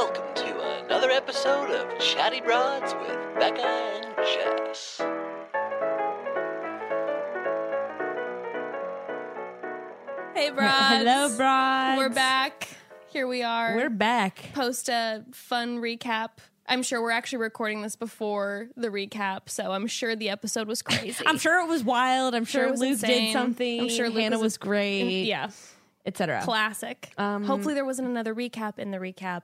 welcome to another episode of Chatty Broads with Becca and Jess. Hey, broads. Hello, broads. We're back. Here we are. We're back. post a fun recap. I'm sure we're actually recording this before the recap, so I'm sure the episode was crazy. I'm sure it was wild. I'm Sure sure, Luke insane. did something. I'm sure Luke Hannah was- was, great. yeah, etc. classic. Um, Hopefully, there wasn't another recap in the recap.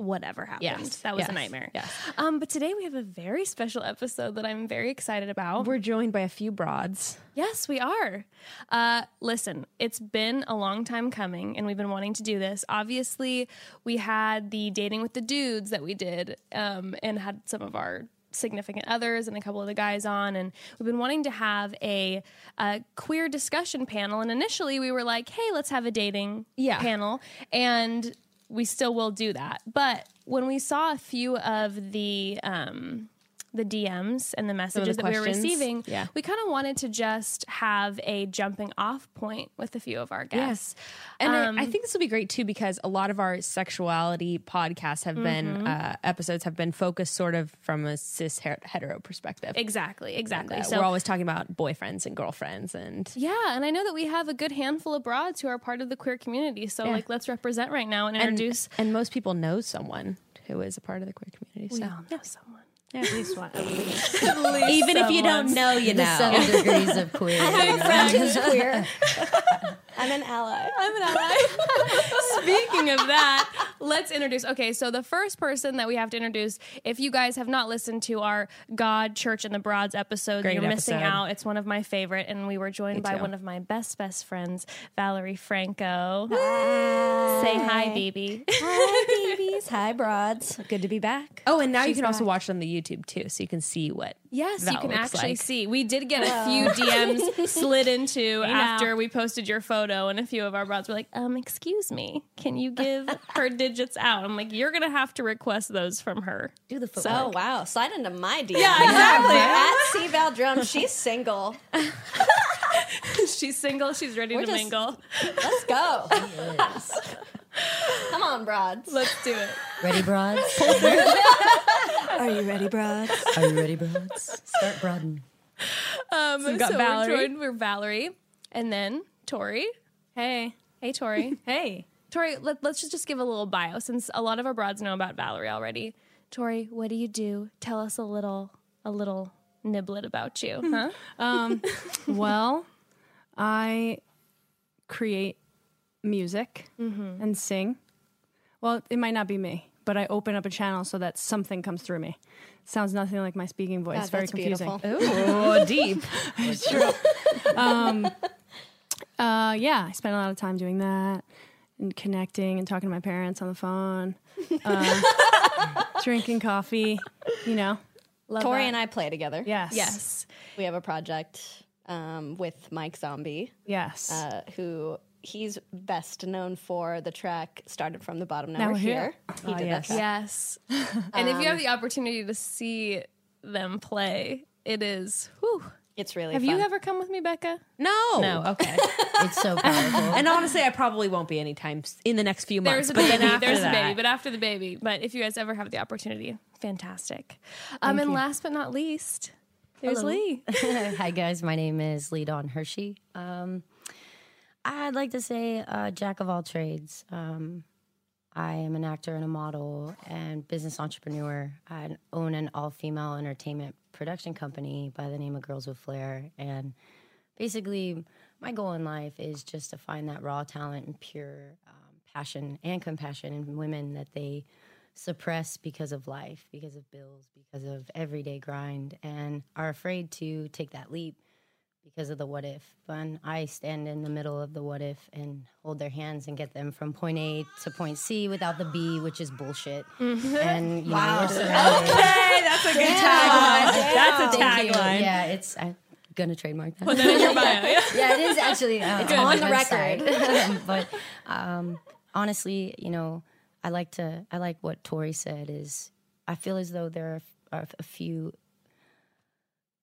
Whatever happened, Yes, that was a nightmare. yes. Um, but today we have a very special episode that I'm very excited about. We're joined by a few broads. Yes, we are. Uh, listen, it's been a long time coming, and we've been wanting to do this. Obviously, we had the dating with the dudes that we did, um, and had some of our significant others and a couple of the guys on, and we've been wanting to have a, a queer discussion panel. And initially, we were like, "Hey, let's have a dating Yeah. panel," and we still will do that. But when we saw a few of the um, the DMs and the messages that we were receiving, Yeah. we kind of wanted to just have a jumping off point with a few of our guests. And I- Um, I think this will be great too because a lot of our sexuality podcasts have Mm-hmm. been uh, episodes have been focused sort of from a cis hetero perspective. Exactly, exactly. Uh, so we're always talking about boyfriends and girlfriends and yeah, and I know that we have a good handful of broads who are part of the queer community. So like, let's represent right now and and, introduce. and most people know someone who is a part of the queer community. we So all know someone. At least one. At least. even if you don't know, you The know. seven degrees of queer. I have a friend who's queer. I'm an ally. I'm an ally. Speaking of that, let's introduce. Okay, so the first person that we have to introduce, if you guys have not listened to our God, Church, and the Broads episode, Great you're missing out. It's one of my favorite, and we were joined Me by too. one of my best best friends, Valerie Franco. Say hi, baby. Hi, babies. Hi, broads. Good to be back. Oh, and now you She's can also watch it on the YouTube too, so you can see what. Yes, Val you can looks actually like. see. We did get a few DMs slid into after we posted your photo, and a few of our broads were like, "Um, excuse me, can you give her digits out?" I'm like, "You're gonna have to request those from her." Do the footwork. Oh wow! Slide into my DM. Yeah, exactly. At C Val Drum, she's single. She's single. She's ready We're to just- mingle. Let's go. Come on, broads. Let's do it. Ready, broads? Are you ready, broads? Are you ready, broads? Start broaden. Um, so we've got we're Valerie. joined. We're Valerie, and then Torii. Hey, hey, Torii. Hey. Torii, let, let's just, just give a little bio since a lot of our broads know about Valerie already. Torii, what do you do? Tell us a little, a little niblet about you, huh? Um, well, I create music and sing. Well, it might not be me, but I open up a channel so that something comes through me. Sounds nothing like my speaking voice. God, Very that's confusing. beautiful. Oh, deep. Uh, yeah, I spent a lot of time doing that and connecting and talking to my parents on the phone, uh, drinking coffee. You know, Love Torii that. and I play together. yes, Yes. We have a project um, with Mike Zombie, yes. uh, who he's best known for the track "Started from the Bottom." Now, Now we're we're here. here. He Oh, did yes. that. Yes. and if you have the opportunity to see them play, it is. Whew. It's really. Have fun. you ever come with me, Becca? No. No. Okay. It's so powerful. And honestly, I probably won't be anytime s- in the next few months. There's a but baby. then after There's a baby. But after the baby. But if you guys ever have the opportunity, fantastic. Um, and last but not least, there's Hello. Lee. Hi, guys. My name is Lee Dawn Hershey. Um, I'd like to say uh, jack of all trades. Um, I am an actor and a model and business entrepreneur. I own an all female entertainment production company by the name of Girls with Flair. And basically, my goal in life is just to find that raw talent and pure um, passion and compassion in women that they suppress because of life, because of bills, because of everyday grind, and are afraid to take that leap because of the what if. But I stand in the middle of the what if and hold their hands and get them from point A to point C without the B, which is bullshit. And you know, we're surrounded. Hey, that's a good tagline. That's a tagline. Yeah, it's I'm gonna trademark that. in your bio. Yeah. yeah, it is actually. Uh, It's on the record. record. but um, honestly, you know, I like to. I like what Torii said. Is I feel as though there are, are a few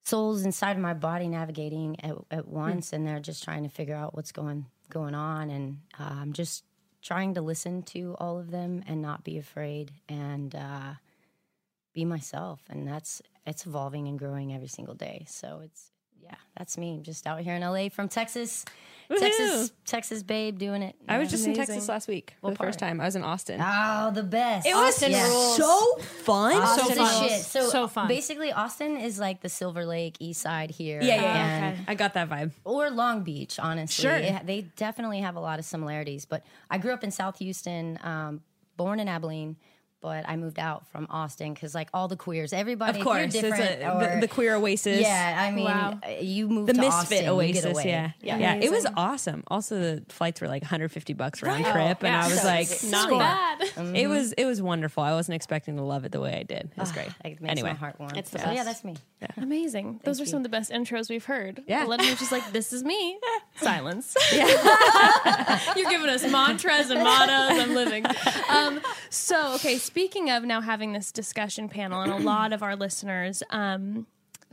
souls inside of my body navigating at, at once, and they're just trying to figure out what's going going on, and uh, I'm just trying to listen to all of them and not be afraid and uh, be myself. And that's it's evolving and growing every single day. So it's yeah, that's me. Just out here in LA from Texas, Texas, Texas babe, doing it. I was Yeah. just in Texas last week for the first time. I was in Austin. oh the best. it was Austin Yeah. so fun. Austin So fun. shit. So, So fun. Basically, Austin is like the Silver Lake East Side here. yeah, yeah, and- yeah. I got that vibe. or Long Beach, honestly. Sure. It- they definitely have a lot of similarities. But I grew up in South Houston, um, born in Abilene, but I moved out from Austin because, like, all the queers, everybody, Of course, if it's different, a, or, the, the queer oasis. yeah, I mean, Wow. uh, you move the to misfit Austin, you oasis. get away. Yeah. yeah, It was awesome. Also, the flights were like 150 bucks round trip, and yeah. I was So like, Not Sure. bad. it was it was wonderful. I wasn't expecting to love it the way I did. It was great. It makes Anyway, my heart warm. It's the so, yeah, best. that's me. Yeah. Amazing. Those are some of the best intros we've heard. Yeah. Letting just like, this is me. Silence. You're giving us mantras and mottos. I'm living. Um, so, okay, speaking of now having this discussion panel, and a lot of our listeners um,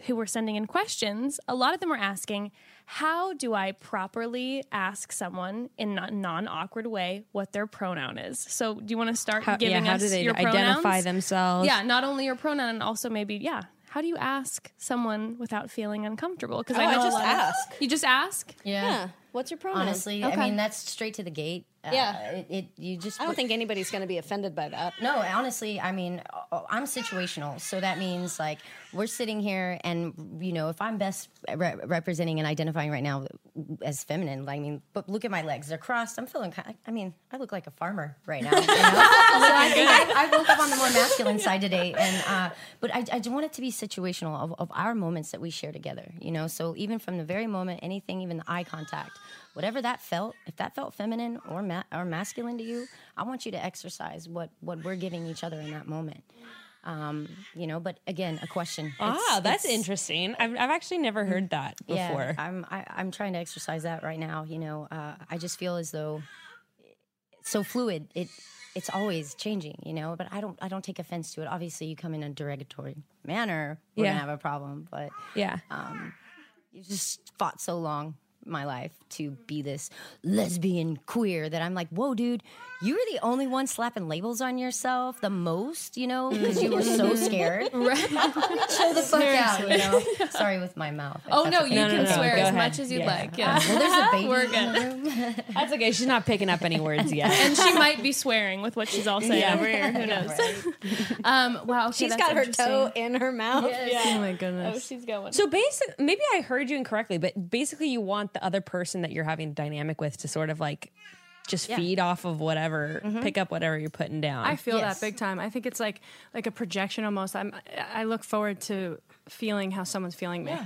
who were sending in questions, a lot of them were asking, how do I properly ask someone in a non awkward way what their pronoun is? So, do you want to start How, giving yeah, how us do they your identify pronouns? themselves? Yeah, not only your pronoun, and also maybe, yeah. How do you ask someone without feeling uncomfortable? Because Oh, I I know a just lot of- ask. you just ask. Yeah. What's your pronoun? Honestly, Okay. I mean, that's straight to the gate. Uh, Yeah. It, it, you just. I don't think anybody's going to be offended by that. No, honestly, I mean, uh, I'm situational. So that means like we're sitting here, and you know, if I'm best re- representing and identifying right now as feminine, I mean, but look at my legs; they're crossed. I'm feeling. Kind I mean, I look like a farmer right now. You know? so I, think I, I woke up on the more masculine side today, and uh, but I, I just want it to be situational of, of our moments that we share together. You know, so even from the very moment, anything, even the eye contact. Whatever that felt, if that felt feminine or ma- or masculine to you, I want you to exercise what what we're giving each other in that moment. Um, you know, but again, a question. Ah, It's- that's it's- interesting. I've, I've actually never heard that before. Yeah, I'm I, I'm trying to exercise that right now. You know, uh, I just feel as though it's so fluid. It it's always changing. You know, but I don't I don't take offense to it. Obviously, you come in a derogatory manner, we're Yeah. gonna have a problem. But yeah. you just fought so long my life to be this lesbian queer that I'm like, whoa, dude, you were the only one slapping labels on yourself the most, you know, because you were so scared. right. Chill the fuck out, you know. Sorry with my mouth. Oh no, okay. you No, no, can no, swear as ahead. much as you'd Yeah. like. Yeah. Well, there's a baby We're in good. the room. That's okay. She's not picking up any words yet. and she might be swearing with what she's all saying yeah. over here. Who knows? um, wow, okay, She's that's got her toe in her mouth. Oh my goodness. Oh, she's going. So basic, maybe I heard you incorrectly, but basically, you want the other person that you're having a dynamic with to sort of like just feed off of whatever, pick up whatever you're putting down. I feel Yes. that big time. I think it's like like a projection almost. I'm I look forward to feeling how someone's feeling me.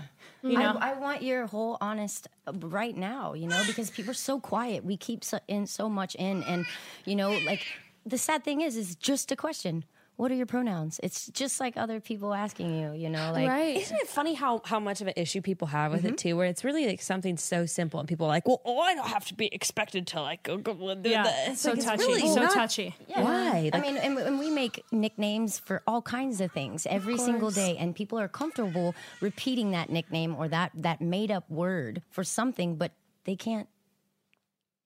You know, I, I want your whole honest uh, right now, you know, because people are so quiet. We keep so, in so much in, and you know, like the sad thing is, is just a question. What are your pronouns? It's just like other people asking you, you know, like right. Isn't it funny how how much of an issue people have with it mm-hmm. too? Where it's really like something so simple, and people are like, "Well, oh, I don't have to be expected to like go go and do yeah, this." it's so Like, it's touchy, really so not- touchy. Why? I mean, and, and we make nicknames for all kinds of things every single day, and people are comfortable repeating that nickname or that that made up word for something, but they can't,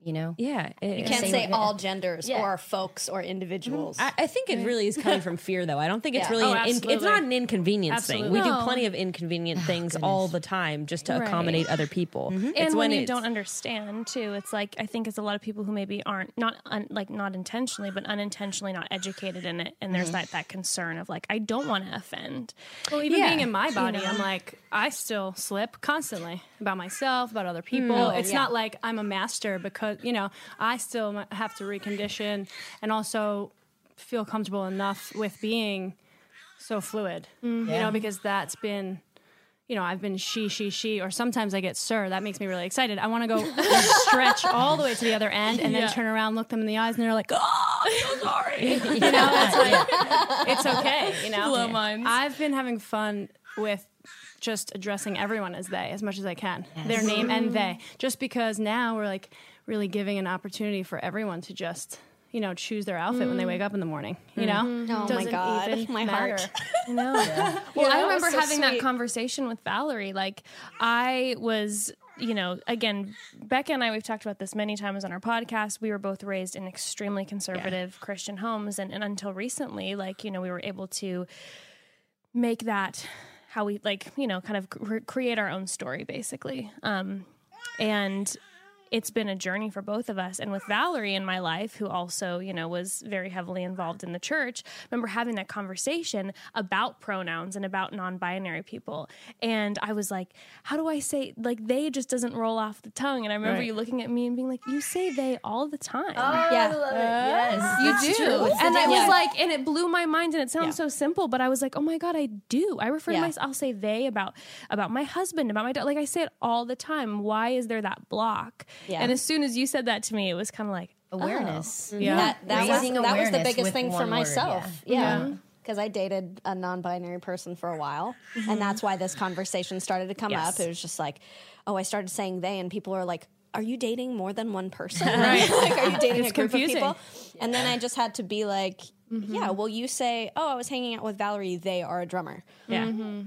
you know. yeah, it- You can't Say say all genders Yeah. or folks or individuals. Mm-hmm. I, I think it mm-hmm. really is coming from fear, though. I don't think it's Yeah. really Oh, an in, it's not an inconvenience thing. We Absolutely. do plenty of inconvenient oh, things all the time just to Right. accommodate other people. Mm-hmm. It's and when, you it's- don't understand too, it's like I think it's a lot of people who maybe aren't not un, like not intentionally, but unintentionally not educated in it, and there's that that concern of like I don't want to offend. Well, even Yeah. being in my body, I'm like, I still slip constantly about myself, about other hmm. people. Oh, it's not like I'm a master because, you know, I still have to recondition and also feel comfortable enough with being so fluid, you know, mm-hmm. because that's been. You know, I've been she, she, she, or sometimes I get sir. That makes me really excited. I want to go stretch all the way to the other end and then turn around, look them in the eyes, and they're like, "Oh, I'm so sorry." you know, it's like it's okay. You know. I've been having fun with just addressing everyone as they as much as I can, their name and they. Just because now we're like really giving an opportunity for everyone to just you know choose their outfit when they mm. wake up in the morning. You know, mm-hmm. Oh my Doesn't God, even my matter. heart. I know. Well, I remember so having that conversation with Valerie. Like, I was you know, again, Becca and I, we've talked about this many times on our podcast. We were both raised in extremely conservative Christian homes. And, and until recently, like, you know, we were able to make that how we, like, you know, kind of cr- create our own story, basically. Um, and it's been a journey for both of us. And with Valerie in my life, who also, you know, was very heavily involved in the church, I remember having that conversation about pronouns and about non binary people. And I was like, how do I say, like, they just doesn't roll off the tongue. And I remember Right. you looking at me and being like, you say they all the time. Yeah. Uh, yes. You do. And I was like, and it blew my mind and it sounds Yeah. so simple, but I was like, oh my God, I do. I refer Yeah. to myself, I'll say they about, about my husband, about my dad. Like I say it all the time. Why is there that block? Yeah. And as soon as you said that to me, it was kind of like, oh. Awareness. Yeah. That, that, was, that was the biggest thing for one word, myself. yeah. Yeah. Because I dated a non binary person for a while. And mm-hmm. that's why this conversation started to come Yes. up. It was just like, oh, I started saying they, and people are like, are you dating more than one person? like, are you dating It's a group confusing. of people? And then I just had to be like, mm-hmm. yeah, well, you say, oh, I was hanging out with Valerie. They are a drummer. Yeah. Mm-hmm.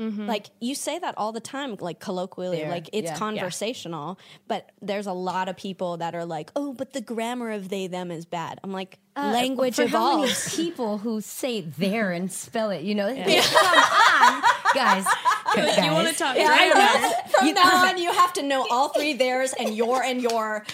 Mm-hmm. Like you say that all the time, like colloquially, like it's yeah. conversational. But there's a lot of people that are like, "Oh, but the grammar of they them is bad." I'm like, uh, language For how many evolves. people who say there and spell it, you know? Come on, guys. you want to talk From now on, you have to know all three theirs and your and your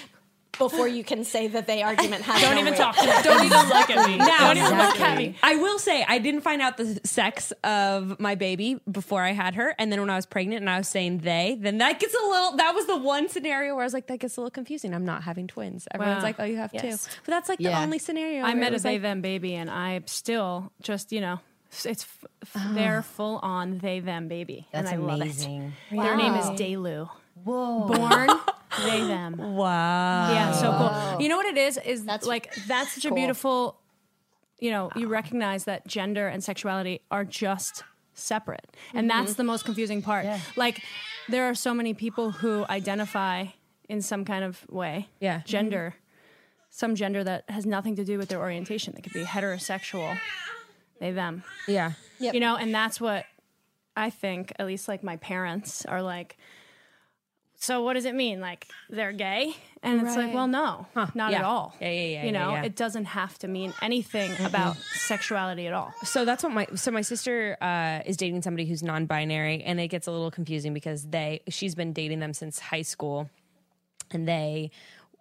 before you can say that they argument has. Don't no even weight. talk to me. Don't even look at me. Now, Don't even look at me. I will say I didn't find out the sex of my baby before I had her, and then when I was pregnant and I was saying they, then that gets a little. That was the one scenario where I was like, that gets a little confusing. I'm not having twins. Everyone's Wow. like, oh, you have Yes. two, but that's like the only scenario. I met it a they like, them baby, and I still just you know it's f- f- they're ah. full on they them baby, That's and I love it. amazing. Their name is Delu. Whoa. Born they them. Wow. Yeah, so cool. You know what it is? Is That's like that's such a beautiful. You know, you ah. recognize that gender and sexuality are just separate, and mm-hmm. that's the most confusing part. Yeah. Like, there are so many people who identify in some kind of way, Yeah. gender, some gender that has nothing to do with their orientation. They could be heterosexual, they them. Yeah. Yep. You know, and that's what I think, at least like my parents are like, so what does it mean? Like they're gay? And it's like, well, no, not Yeah. at all. Yeah, yeah, yeah, You yeah, know, yeah. it doesn't have to mean anything about sexuality at all. So that's what my so my sister uh, is dating somebody who's non-binary, and it gets a little confusing because they she's been dating them since high school, and they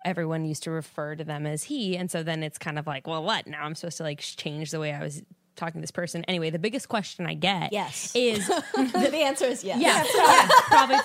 everyone used to refer to them as he, and so then it's kind of like, well, what now? I'm supposed to like change the way I was talking to this person. Anyway, the biggest question I get Yes. is the answer is yes. yeah, yeah, probably.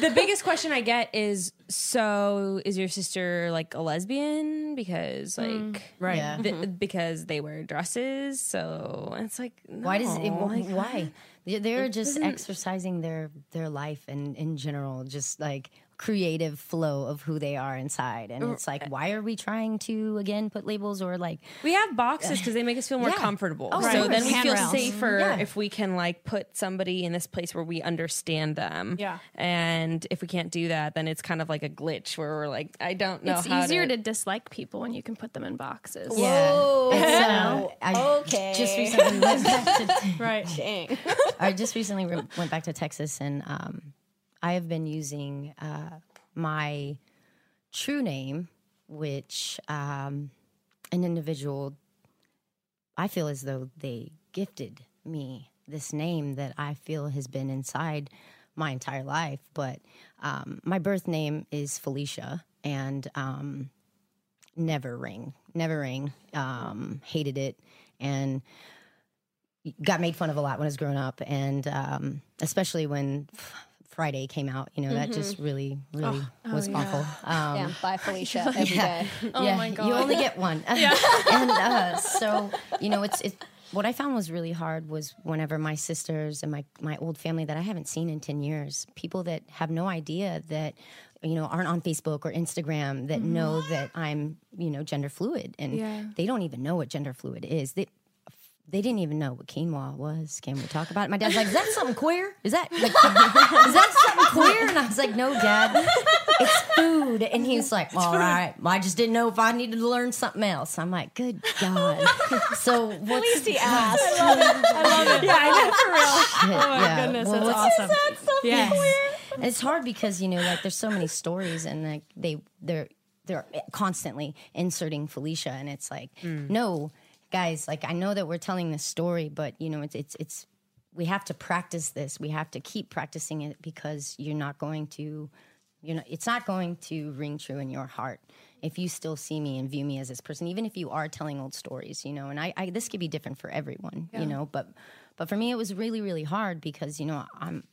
The biggest question I get is, so is your sister like a lesbian? Because hmm. like, Right. Yeah. th- mm-hmm. because they wear dresses. So it's like, Why does it? no, like, why? They- They're just exercising their their life and in general, just like creative flow of who they are inside. And it's like, why are we trying to again put labels or like? We have boxes because they make us feel more Yeah. comfortable. Oh, so right. then we feel safer Yeah. if we can like put somebody in this place where we understand them. Yeah. And if we can't do that, then it's kind of like a glitch where we're like, I don't know It's how easier to. to dislike people when you can put them in boxes. Whoa. It's, uh, I Okay. just recently went back to Right. Dang. I just recently re- went back to Texas, and um, I have been using uh, my true name, which um, an individual I feel as though they gifted me this name that I feel has been inside my entire life. But um, my birth name is Felicia, and um, never ring, never ring. Um, hated it, and got made fun of a lot when I was growing up, and um, especially when Friday came out. You know, that just really, really was awful. Um, Yeah. Bye, Felicia. Every day. Oh yeah, my god, You only get one. and uh, so, you know, it's it. What I found was really hard was whenever my sisters and my my old family that I haven't seen in ten years, people that have no idea that you know aren't on Facebook or Instagram that know that I'm you know gender fluid, and Yeah. they don't even know what gender fluid is. They they didn't even know what quinoa was. Can we talk about it? My dad's like, "Is that something queer? Is that like, is that something queer?" And I was like, "No, Dad, it's food." And he's like, "All right, I just didn't know if I needed to learn something else." I'm like, "Good God!" So what's At least he asked. I love it. Yeah, I know for real. oh Oh my goodness, that's awesome. Yes. And it's hard because you know, like there's so many stories, and like they they're they're constantly inserting Felicia, and it's like, mm. no, guys, like I know that we're telling this story, but you know, it's it's it's we have to practice this. We have to keep practicing it because you're not going to, you know, it's not going to ring true in your heart if you still see me and view me as this person, even if you are telling old stories, you know. And I, I this could be different for everyone, you know, but but for me, it was really really hard because you know I'm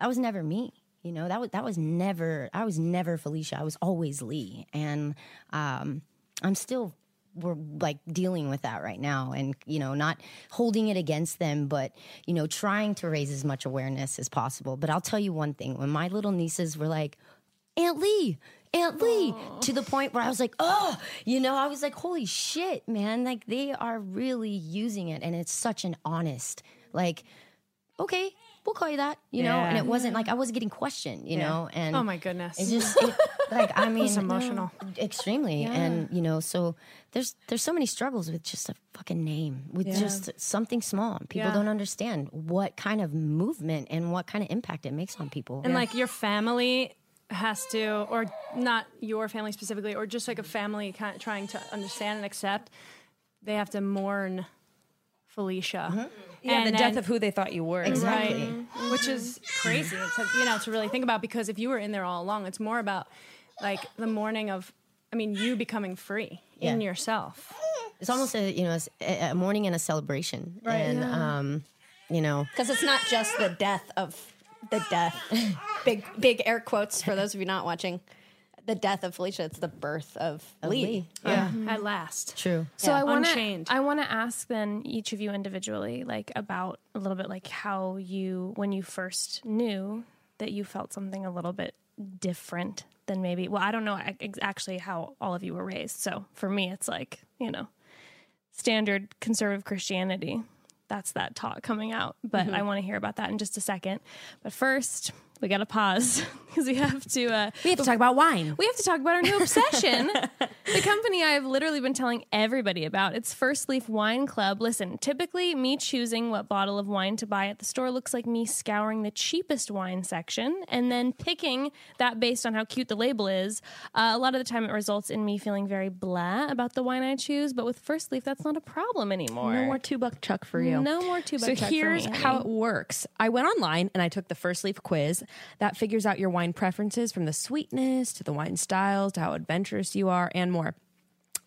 that was never me. You know, that was that was never I was never Felicia. I was always Lee. And um I'm still we're like dealing with that right now and you know not holding it against them but you know trying to raise as much awareness as possible. But i'll tell you one thing. When my little nieces were like aunt lee aunt lee to the point where i was like oh you know i was like holy shit man. Like they are really using it and it's such an honest like okay we'll call you that you know and it wasn't like i wasn't getting questioned you know and Oh my goodness. it's just it, like I mean, It's emotional. extremely, and you know, so there's there's so many struggles with just a fucking name, with just something small. People Yeah. don't understand what kind of movement and what kind of impact it makes on people. and like your family has to or not your family specifically or just like a family kind of trying to understand and accept they have to mourn felicia. Yeah, And the then- death of who they thought you were. exactly. right. Which is crazy to, you know to really think about because if you were in there all along it's more about like the morning of i mean you becoming free in yourself. It's almost a you know a, a mourning and a celebration, and um, you know, Because it's not just the death of the death. big big air quotes for those of you not watching. The death of Felicia. It's the birth of, Lee. Lee. yeah mm-hmm. at last true. So Yeah. I want to Unchained. I want to ask then each of you individually like about a little bit like how you when you first knew that you felt something a little bit different than maybe well I don't know ex- actually how all of you were raised. So for me it's like, you know, standard conservative Christianity. That's that talk coming out, but mm-hmm. I want to hear about that in just a second. But first, we got to pause because we have to uh We have to talk about wine. we have to talk about our new obsession. the company I've literally been telling everybody about. It's First Leaf Wine Club. Listen, typically me choosing what bottle of wine to buy at the store looks like me scouring the cheapest wine section and then picking that based on how cute the label is. Uh, a lot of the time it results in me feeling very blah about the wine I choose, but with First Leaf that's not a problem anymore. No more two buck chuck for you. No more two buck So chuck for here's me, how it works. I went online and I took the first leaf quiz that figures out your wine preferences from the sweetness to the wine styles to how adventurous you are and more.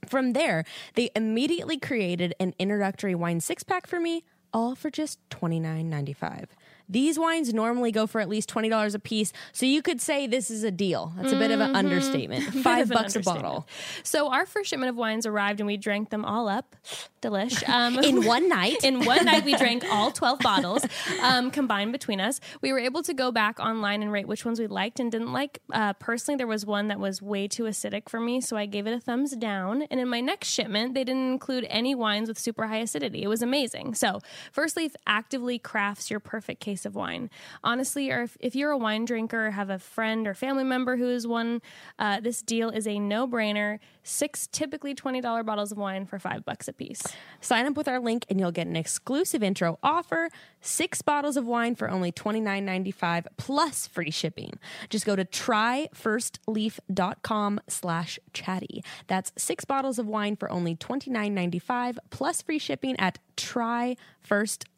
From there, they immediately created an introductory wine six pack for me, all for just $29.95. These wines normally go for at least $20 a piece, so you could say this is a deal. That's a bit of an understatement. Five bucks a bottle. So our first shipment of wines arrived and we drank them all up. Delish. Um, In one night. In one night, we drank all 12 bottles um, combined between us. We were able to go back online and rate which ones we liked and didn't like. Uh, personally, there was one that was way too acidic for me, so I gave it a thumbs down. And in my next shipment, they didn't include any wines with super high acidity. It was amazing. So, First Leaf actively crafts your perfect case of wine. Honestly, or if, if you're a wine drinker have a friend or family member who is one, uh, this deal is a no brainer. Six typically $20 bottles of wine for five bucks a piece. Sign up with our link and you'll get an exclusive intro offer six bottles of wine for only $29.95 plus free shipping. Just go to tryfirstleaf.com slash chatty. That's six bottles of wine for only $29.95 plus free shipping at tryfirstleaf.com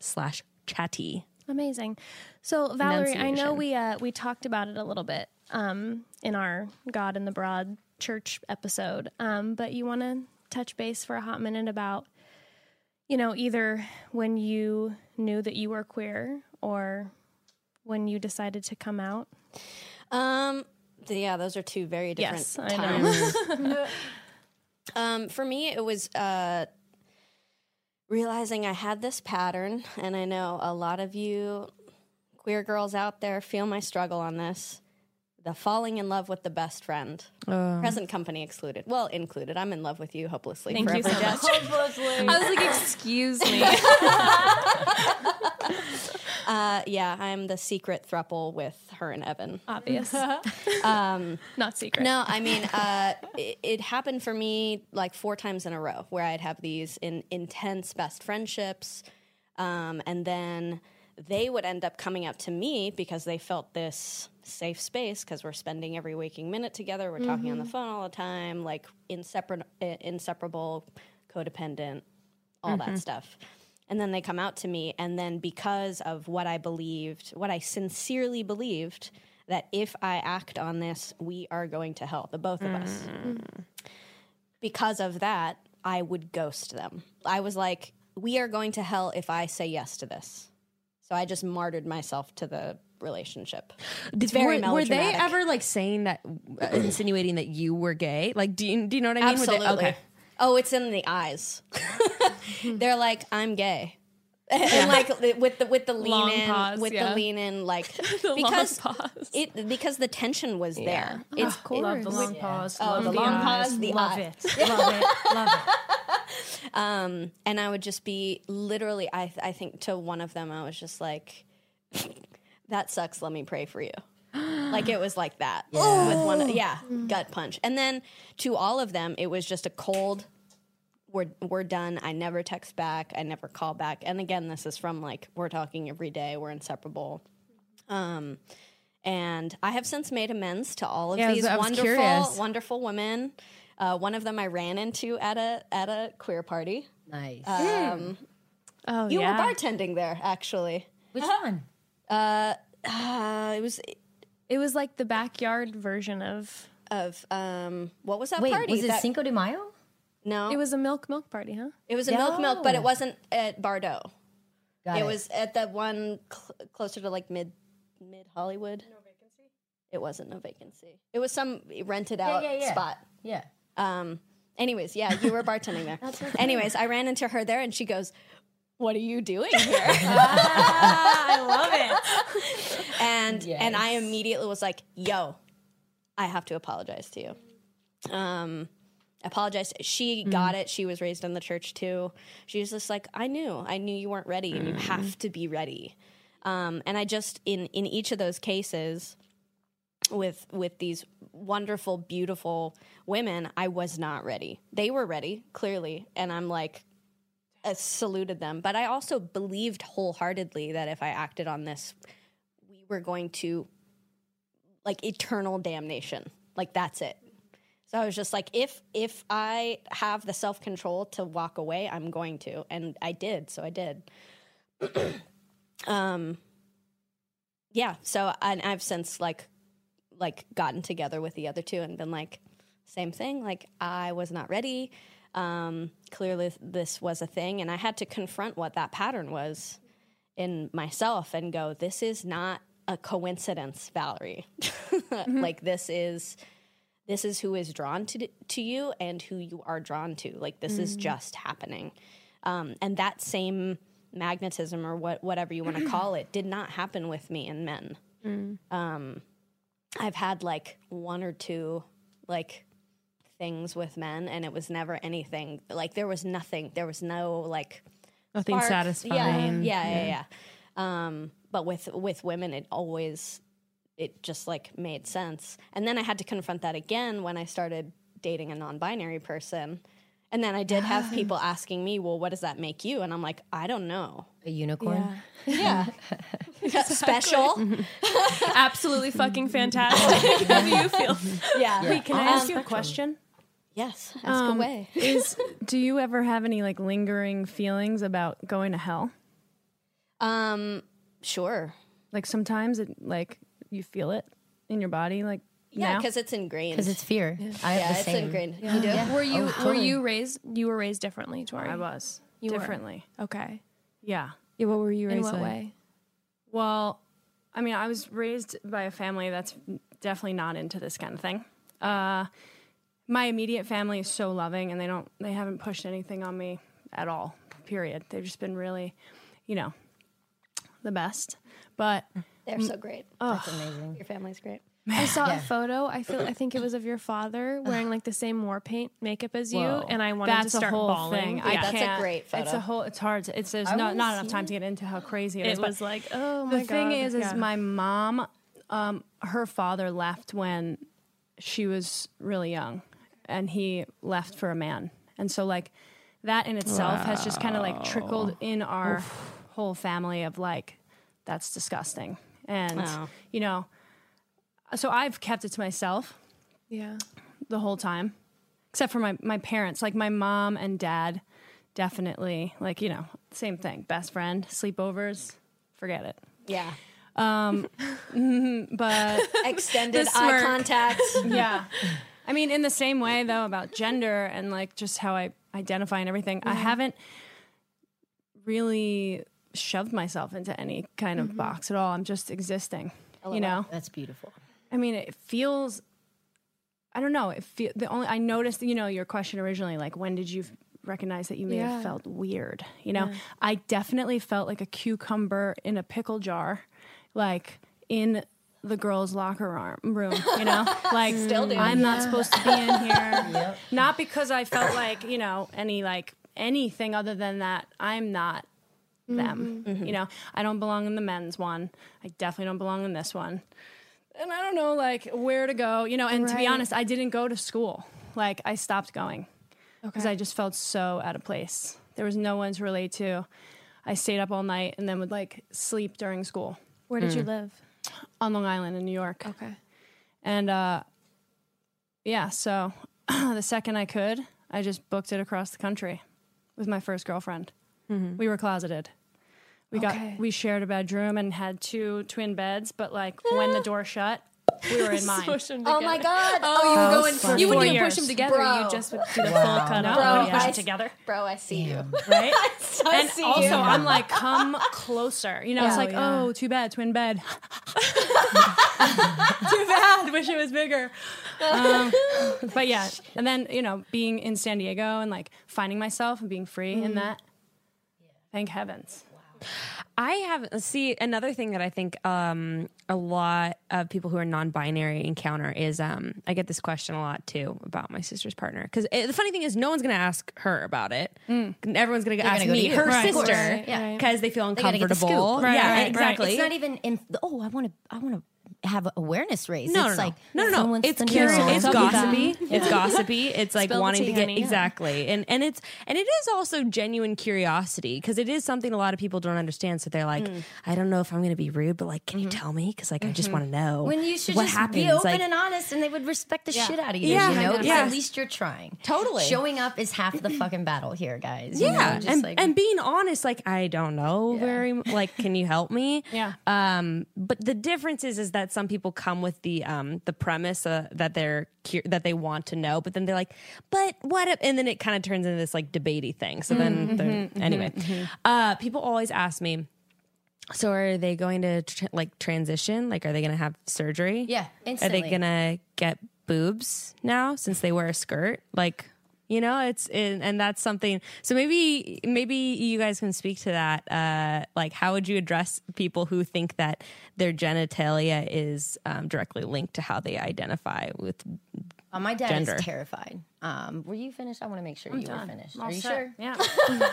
slash chatty. Amazing. So Valerie, I know we uh, we talked about it a little bit um, in our God in the Broad church episode, um, but you want to touch base for a hot minute about you know either when you knew that you were queer or when you decided to come out. Um, yeah, those are two very different Yes, I times. know. Um, for me, it was uh, realizing I had this pattern, and I know a lot of you queer girls out there feel my struggle on this. The falling in love with the best friend, oh. present company excluded. Well, included. I'm in love with you hopelessly Thank you forever, so much. Jess. I was like, excuse me. Uh, yeah, I'm the secret thruple with her and Evan. Obvious, Um, not secret. No, I mean, uh, it, it happened for me like four times in a row where I'd have these in, intense best friendships. Um, and then they would end up coming up to me because they felt this safe space because we're spending every waking minute together. We're talking on the phone all the time, like inseparable, inseparable, codependent, all that stuff. And then they come out to me, and then because of what I believed, what I sincerely believed, that if I act on this, we are going to hell, the both of us because of that, I would ghost them. I was like, we are going to hell if I say yes to this. So I just martyred myself to the relationship. It's very were, were they ever like saying that, uh, insinuating that you were gay? Like, do you, do you know what I mean? They- Absolutely. okay. Oh, it's in the eyes. They're like, I'm gay. and like with the with the lean Long in pause, with yeah. the lean in like The long because pause. it because the tension was there. It's cool. Love the long pause. Oh, love the the, long eyes, pause, the love eye. it. Love it. Love it. Um, and I would just be literally, I, I think to one of them, I was just like, that sucks. Let me pray for you. Like it was like that with one, yeah, gut punch. And then to all of them, it was just a cold, we're, we're done. I never text back. I never call back. And again, this is from like, we're talking every day. We're inseparable. Um, and I have since made amends to all of Yeah, these was wonderful, curious. wonderful women. Uh, one of them I ran into at a at a queer party. Nice. Oh You yeah. were bartending there, actually. Which one? Uh, it was it was like the backyard version of. of um, what was that Wait, party? was it That- Cinco de Mayo? no, It was a milk milk party, huh? it was a milk milk, but it wasn't at Bardot. Got It was at the one cl- closer to like mid mid Hollywood. No vacancy. It wasn't no vacancy. It was some rented out yeah, yeah. spot. Yeah. Um. Anyways, yeah, you were bartending there. anyways, I ran into her there, and she goes, "What are you doing here?" I love it. and and I immediately was like, "Yo, I have to apologize to you." Um, apologize. She got it. She was raised in the church too. She was just like, "I knew, I knew you weren't ready, and you have to be ready." Um, and I just in in each of those cases with with these wonderful, beautiful women, I was not ready. They were ready, clearly, and I'm like. I saluted them, but I also believed wholeheartedly that if I acted on this, we were going to like eternal damnation. Like that's it. So I was just like, if if I have the self control to walk away, I'm going to, and I did. So I did. um, yeah. So and I've since like like gotten together with the other two and been like, same thing. Like I was not ready. Um, clearly, this was a thing, and I had to confront what that pattern was in myself and go, this is not a coincidence, Valerie. like this is this is who is drawn to to you and who you are drawn to. Like this is just happening. Um, and that same magnetism or what whatever you want to call it did not happen with me and men. Um, I've had like one or two like things with men and it was never anything like there was nothing there was no like Nothing spark. satisfying. Yeah, yeah, yeah, yeah. Um, but with with women, it always it just like made sense. And then I had to confront that again when I started dating a non-binary person. And then I did have people asking me, "Well, what does that make you?" And I'm like, "I don't know." A unicorn? Yeah, special. Absolutely fucking fantastic. How do you feel? Yeah. Wait, can I ask you a question? Yes. Ask Um, away. Is do you ever have any like lingering feelings about going to hell? Um, sure. Like sometimes it like you feel it in your body, like Yeah, because it's ingrained. Because it's fear. I have yeah, the it's same. ingrained. You do. Were you Oh, were you raised you were raised differently, Torii? I was You were. differently. Okay. Yeah. Yeah, what were you raised In raised what like? way? Well, I mean, I was raised by a family that's definitely not into this kind of thing. Uh, my immediate family is so loving, and they don't, they haven't pushed anything on me at all. Period. They've just been really, you know, the best. But They're so great. That's amazing. Your family's great. I saw Yeah. a photo. I feel I think it was of your father wearing like the same war paint makeup as you, Whoa. and I wanted that's to start a whole bawling. thing. Yeah. I That's a can't, great photo. It's a whole. It's hard. To, it's there's not not enough see time to get into how crazy it it is. but was like, oh my god. the thing god. is, is Yeah. my mom, um, her father left when she was really young, and he left for a man, and so like that in itself has just kind of like trickled in our whole family of like that's disgusting. And Wow. you know, so I've kept it to myself Yeah. the whole time, except for my my parents, like my mom and dad, definitely like you know same thing. Best friend, sleepovers, forget it. Yeah. Um, but Extended eye contact. yeah. I mean, in the same way though about gender and like just how I identify and everything, I haven't really shoved myself into any kind of mm-hmm. box at all. I'm just existing. You know, That's beautiful. I mean, it feels. I don't know. It feel the only I noticed. You know, your question originally, like when did you recognize that you may Yeah. have felt weird? You know, I definitely felt like a cucumber in a pickle jar, like in the girls' locker arm, room. You know, like Still do. I'm not supposed to be in here. Not because I felt like you know any like anything other than that I'm not them. Mm-hmm. You mm-hmm. know, I don't belong in the men's one. I definitely don't belong in this one. And I don't know like where to go, you know, and to be Right. honest, I didn't go to school. Like I stopped going because Okay. I just felt so out of place. There was no one to relate to. I stayed up all night and then would like sleep during school Where did you mm. live? On Long Island in New York. Okay. And uh yeah, so the second I could, I just booked it across the country with my first girlfriend. We were closeted. We Okay. got we shared a bedroom and had two twin beds, but like when the door shut, we were in mine. Oh my god. Oh, you were going. funny. You wouldn't even push years. them together. Bro. You just would do the Wow. full cut No, up. Push I- it together, Bro, I see you. right? I and see also, you. I'm like, come closer. You know, it's like, Oh, yeah. oh, too bad, twin bed. too bad. Wish it was bigger. Um, but yeah, and then you know, being in San Diego and like finding myself and being free in that. Thank heavens. I have see another thing that I think um, a lot of people who are non-binary encounter is um, I get this question a lot too about my sister's partner because the funny thing is no one's going to ask her about it. Everyone's going to ask me, her Right. Sister, Yeah. because they feel They get the uncomfortable. Right, yeah, right, right. exactly. It's not even in. Oh, I want to. I want to have awareness raise. No, it's no, like no, no, no. It's curious. It's gossipy. It's gossipy. It's like Spill wanting tea, to get honey. Yeah. exactly, and and it's and it is also genuine curiosity because it is something a lot of people don't understand. So they're like, Mm. I don't know if I'm going to be rude, but like, can you Mm-hmm. tell me? Because like, I just want to know when you should what just happens. be open like, and honest, and they would respect the shit out of you. Yeah, you know, yeah. at least you're trying. Totally. showing up is half the fucking battle here, guys. you know? yeah, just and, like, and being honest, like I don't know very like, can you help me? Yeah. Um, but the difference is, is that some people come with the um the premise uh, that they're cu- that they want to know, but then they're like, but what? If, and then it kind of turns into this like debatey thing. So then, they're anyway, uh, people always ask me. So are they going to tr- like transition? Like, are they going to have surgery? Yeah, Are they going to get boobs now since they wear a skirt? Like, you know, it's and and that's something. So maybe maybe you guys can speak to that. Uh, like, how would you address people who think that their genitalia is um, directly linked to how they identify with? Uh, my dad gender. is terrified. Um, were you finished? I want to make sure you were finished. Are you set. sure? Yeah.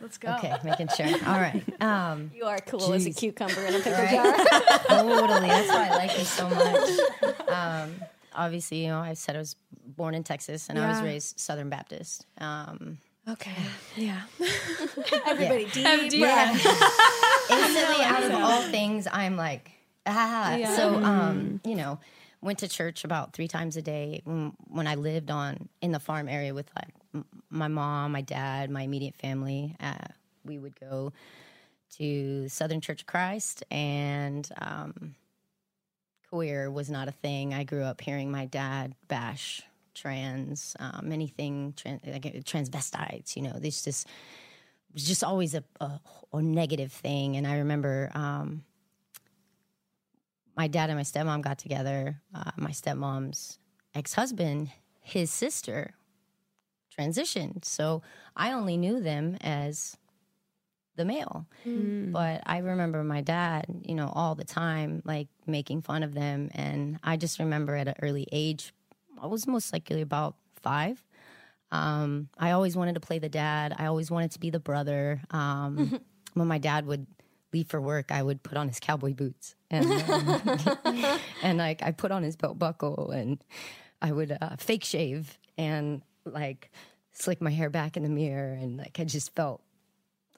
Let's go. Okay, making sure. All right. Um, You are cool as a cucumber in a pickle right? jar. totally. That's why I like you so much. Um, obviously, you know, I said I was born in Texas and I was raised Southern Baptist. Um, Okay. Yeah. Everybody deep. yeah. Instantly, out of all things, I'm like, ah. Yeah. So, um, you know, went to church about three times a day when, when I lived on in the farm area with like my mom, my dad, my immediate family. Uh, we would go to Southern Church of Christ, and um, queer was not a thing. I grew up hearing my dad bash trans, um, anything tran- like, transvestites. You know, this just was just always a, a, a negative thing. And I remember um, my dad and my stepmom got together. Uh, my stepmom's ex husband, his sister, transitioned. So I only knew them as the male. But I remember my dad, you know, all the time, like making fun of them. And I just remember at an early age, I was most likely about five. Um, I always wanted to play the dad. I always wanted to be the brother. Um, when my dad would leave for work, I would put on his cowboy boots and um, and like I put on his belt buckle and I would uh, fake shave and like slick my hair back in the mirror and like I just felt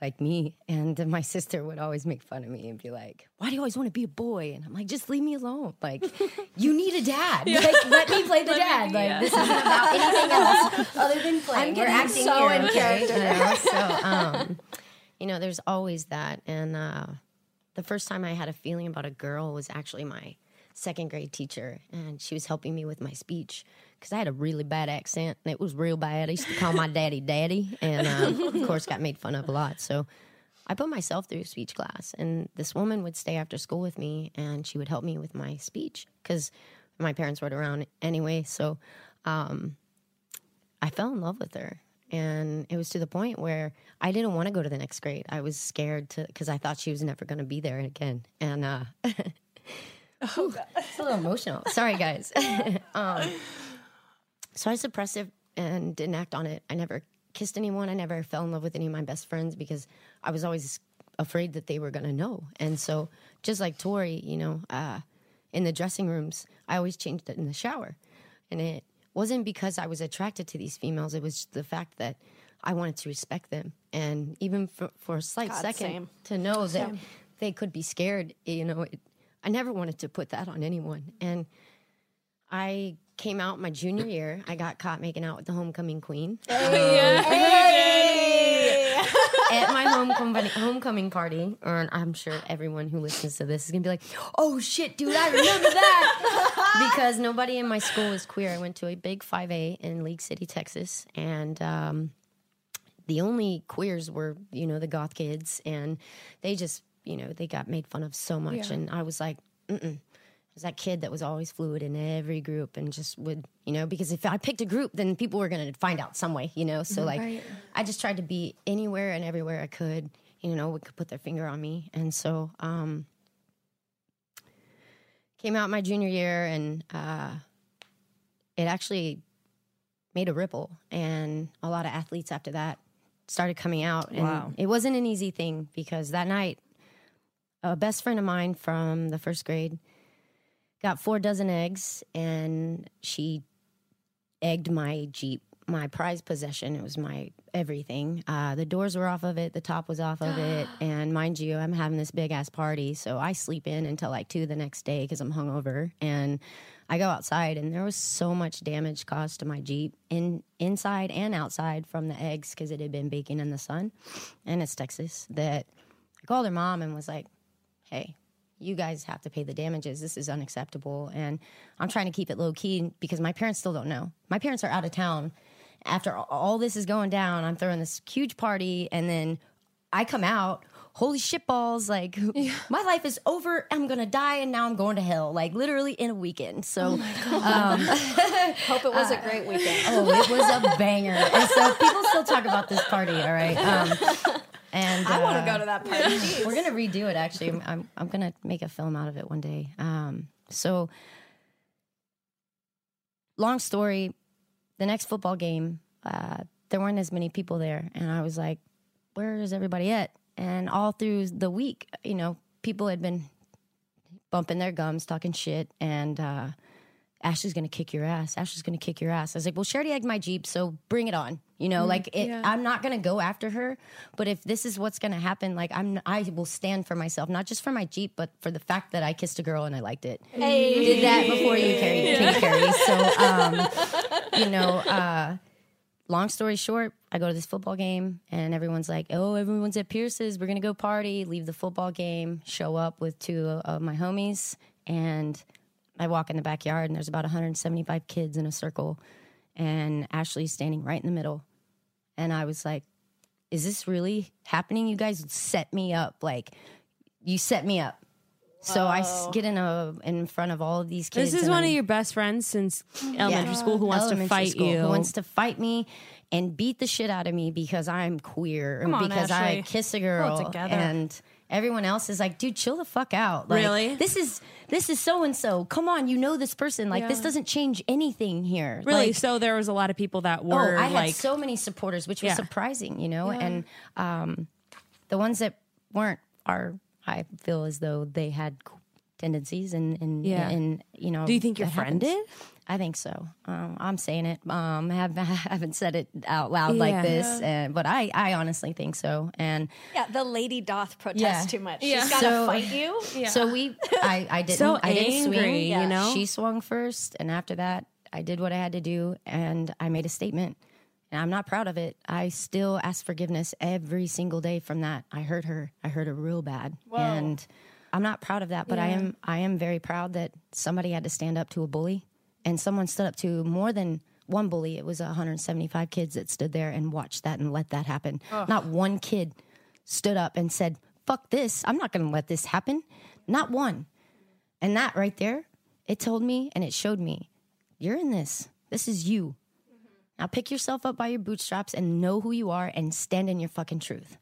like me. And my sister would always make fun of me and be like, "Why do you always want to be a boy?" And I'm like, "Just leave me alone. Like, you need a dad. Like, let me play the dad. Like, this isn't about anything else other than playing. We're acting so here, in character. You know? So, um, you know, there's always that. And uh, the first time I had a feeling about a girl was actually my second grade teacher, and she was helping me with my speech because I had a really bad accent, and it was real bad. I used to call my daddy daddy, and uh, of course got made fun of a lot. So I put myself through speech class, and this woman would stay after school with me, and she would help me with my speech because my parents weren't around anyway. So um, I fell in love with her. And it was to the point where I didn't want to go to the next grade. I was scared to because I thought she was never going to be there again. And uh, Whew, it's a little emotional. Sorry, guys. um, so I was suppressive and didn't act on it. I never kissed anyone. I never fell in love with any of my best friends because I was always afraid that they were going to know. And so, just like Torii, you know, uh, in the dressing rooms, I always changed it in the shower. And it wasn't because I was attracted to these females, it was the fact that I wanted to respect them. And even for, for a slight God, second, same. to know that they could be scared, you know, it, I never wanted to put that on anyone. And I came out my junior year. I got caught making out with the homecoming queen at my homecoming homecoming party. Or I'm sure everyone who listens to this is gonna be like, "Oh shit, dude, I remember that," because nobody in my school was queer. I went to a big 5A in League City, Texas, and um, the only queers were you know the goth kids, and they just you know they got made fun of so much, and I was like, mm was that kid that was always fluid in every group and just would, you know, because if I picked a group, then people were going to find out some way, you know? So, like, I just tried to be anywhere and everywhere I could, you know, would could put their finger on me. And so, um, came out my junior year and uh, it actually made a ripple. And a lot of athletes after that started coming out. And Wow. it wasn't an easy thing because that night, a best friend of mine from the first grade got four dozen eggs and she egged my Jeep, my prized possession. It was my everything. Uh, the doors were off of it, the top was off of it. And mind you, I'm having this big ass party. So I sleep in until like two the next day because I'm hungover. And I go outside and there was so much damage caused to my Jeep in inside and outside from the eggs because it had been baking in the sun. And it's Texas that I called her mom and was like, hey, you guys have to pay the damages. This is unacceptable. And I'm trying to keep it low key because my parents still don't know. My parents are out of town. After all this is going down, I'm throwing this huge party and then I come out. Holy shit balls, like my life is over. I'm gonna die and now I'm going to hell, like literally in a weekend. So Hope it was a great weekend. Oh, it was a banger. And so people still talk about this party, all right? Um, and I want uh, to go to that party. we're gonna redo it. Actually, I'm, I'm I'm gonna make a film out of it one day. Um, so, long story. The next football game, uh, there weren't as many people there, and I was like, "Where is everybody at?" And all through the week, you know, people had been bumping their gums, talking shit, and uh, Ashley's gonna kick your ass. Ashley's gonna kick your ass. I was like, well, she already egged my Jeep, so bring it on. You know, like it, I'm not gonna go after her, but if this is what's gonna happen, like I'm, I will stand for myself, not just for my Jeep, but for the fact that I kissed a girl and I liked it. Hey, did that before you carry, King Carrie. So, um, you know, uh, long story short, I go to this football game and everyone's like, oh, everyone's at Pierce's. We're going to go party, leave the football game, show up with two of my homies. And I walk in the backyard and there's about 175 kids in a circle. And Ashley's standing right in the middle. And I was like, is this really happening? You guys set me up. Like, you set me up. So I s- oh. get in a in front of all of these kids. This is and one I'm- of your best friends since elementary yeah. school who wants to Elementary fight school, you. Who wants to fight me and beat the shit out of me because I'm queer and on, because I Ashley. kiss a Pull it girl together. and everyone else is like, dude, chill the fuck out. Like, Really? This is this is so and so. Come on, you know this person. Like this doesn't change anything here. really? Like, so there was a lot of people that were. Oh, were I had like, so many supporters, which was Yeah. surprising, you know. And um, the ones that weren't are, I feel as though they had tendencies and and Yeah. and you know. Do you think your friend happens. did? I think so. Um, I'm saying it. Um, I have, I haven't said it out loud like this, and, but I, I honestly think so. And Yeah, the lady doth protest Yeah. too much. Yeah. She's gotta So- fight you. so we, I, I didn't, So I didn't angry, swing. you know? she swung first, and after that, I did what I had to do, and I made a statement. And I'm not proud of it. I still ask forgiveness every single day from that. I hurt her. I hurt her real bad, and I'm not proud of that. But I am. I am very proud that somebody had to stand up to a bully, and someone stood up to more than one bully. It was 175 kids that stood there and watched that and let that happen. Not one kid stood up and said, "Fuck this! I'm not going to let this happen." Not one. And that right there, it told me and it showed me, you're in this. This is you. Mm-hmm. Now pick yourself up by your bootstraps and know who you are and stand in your fucking truth.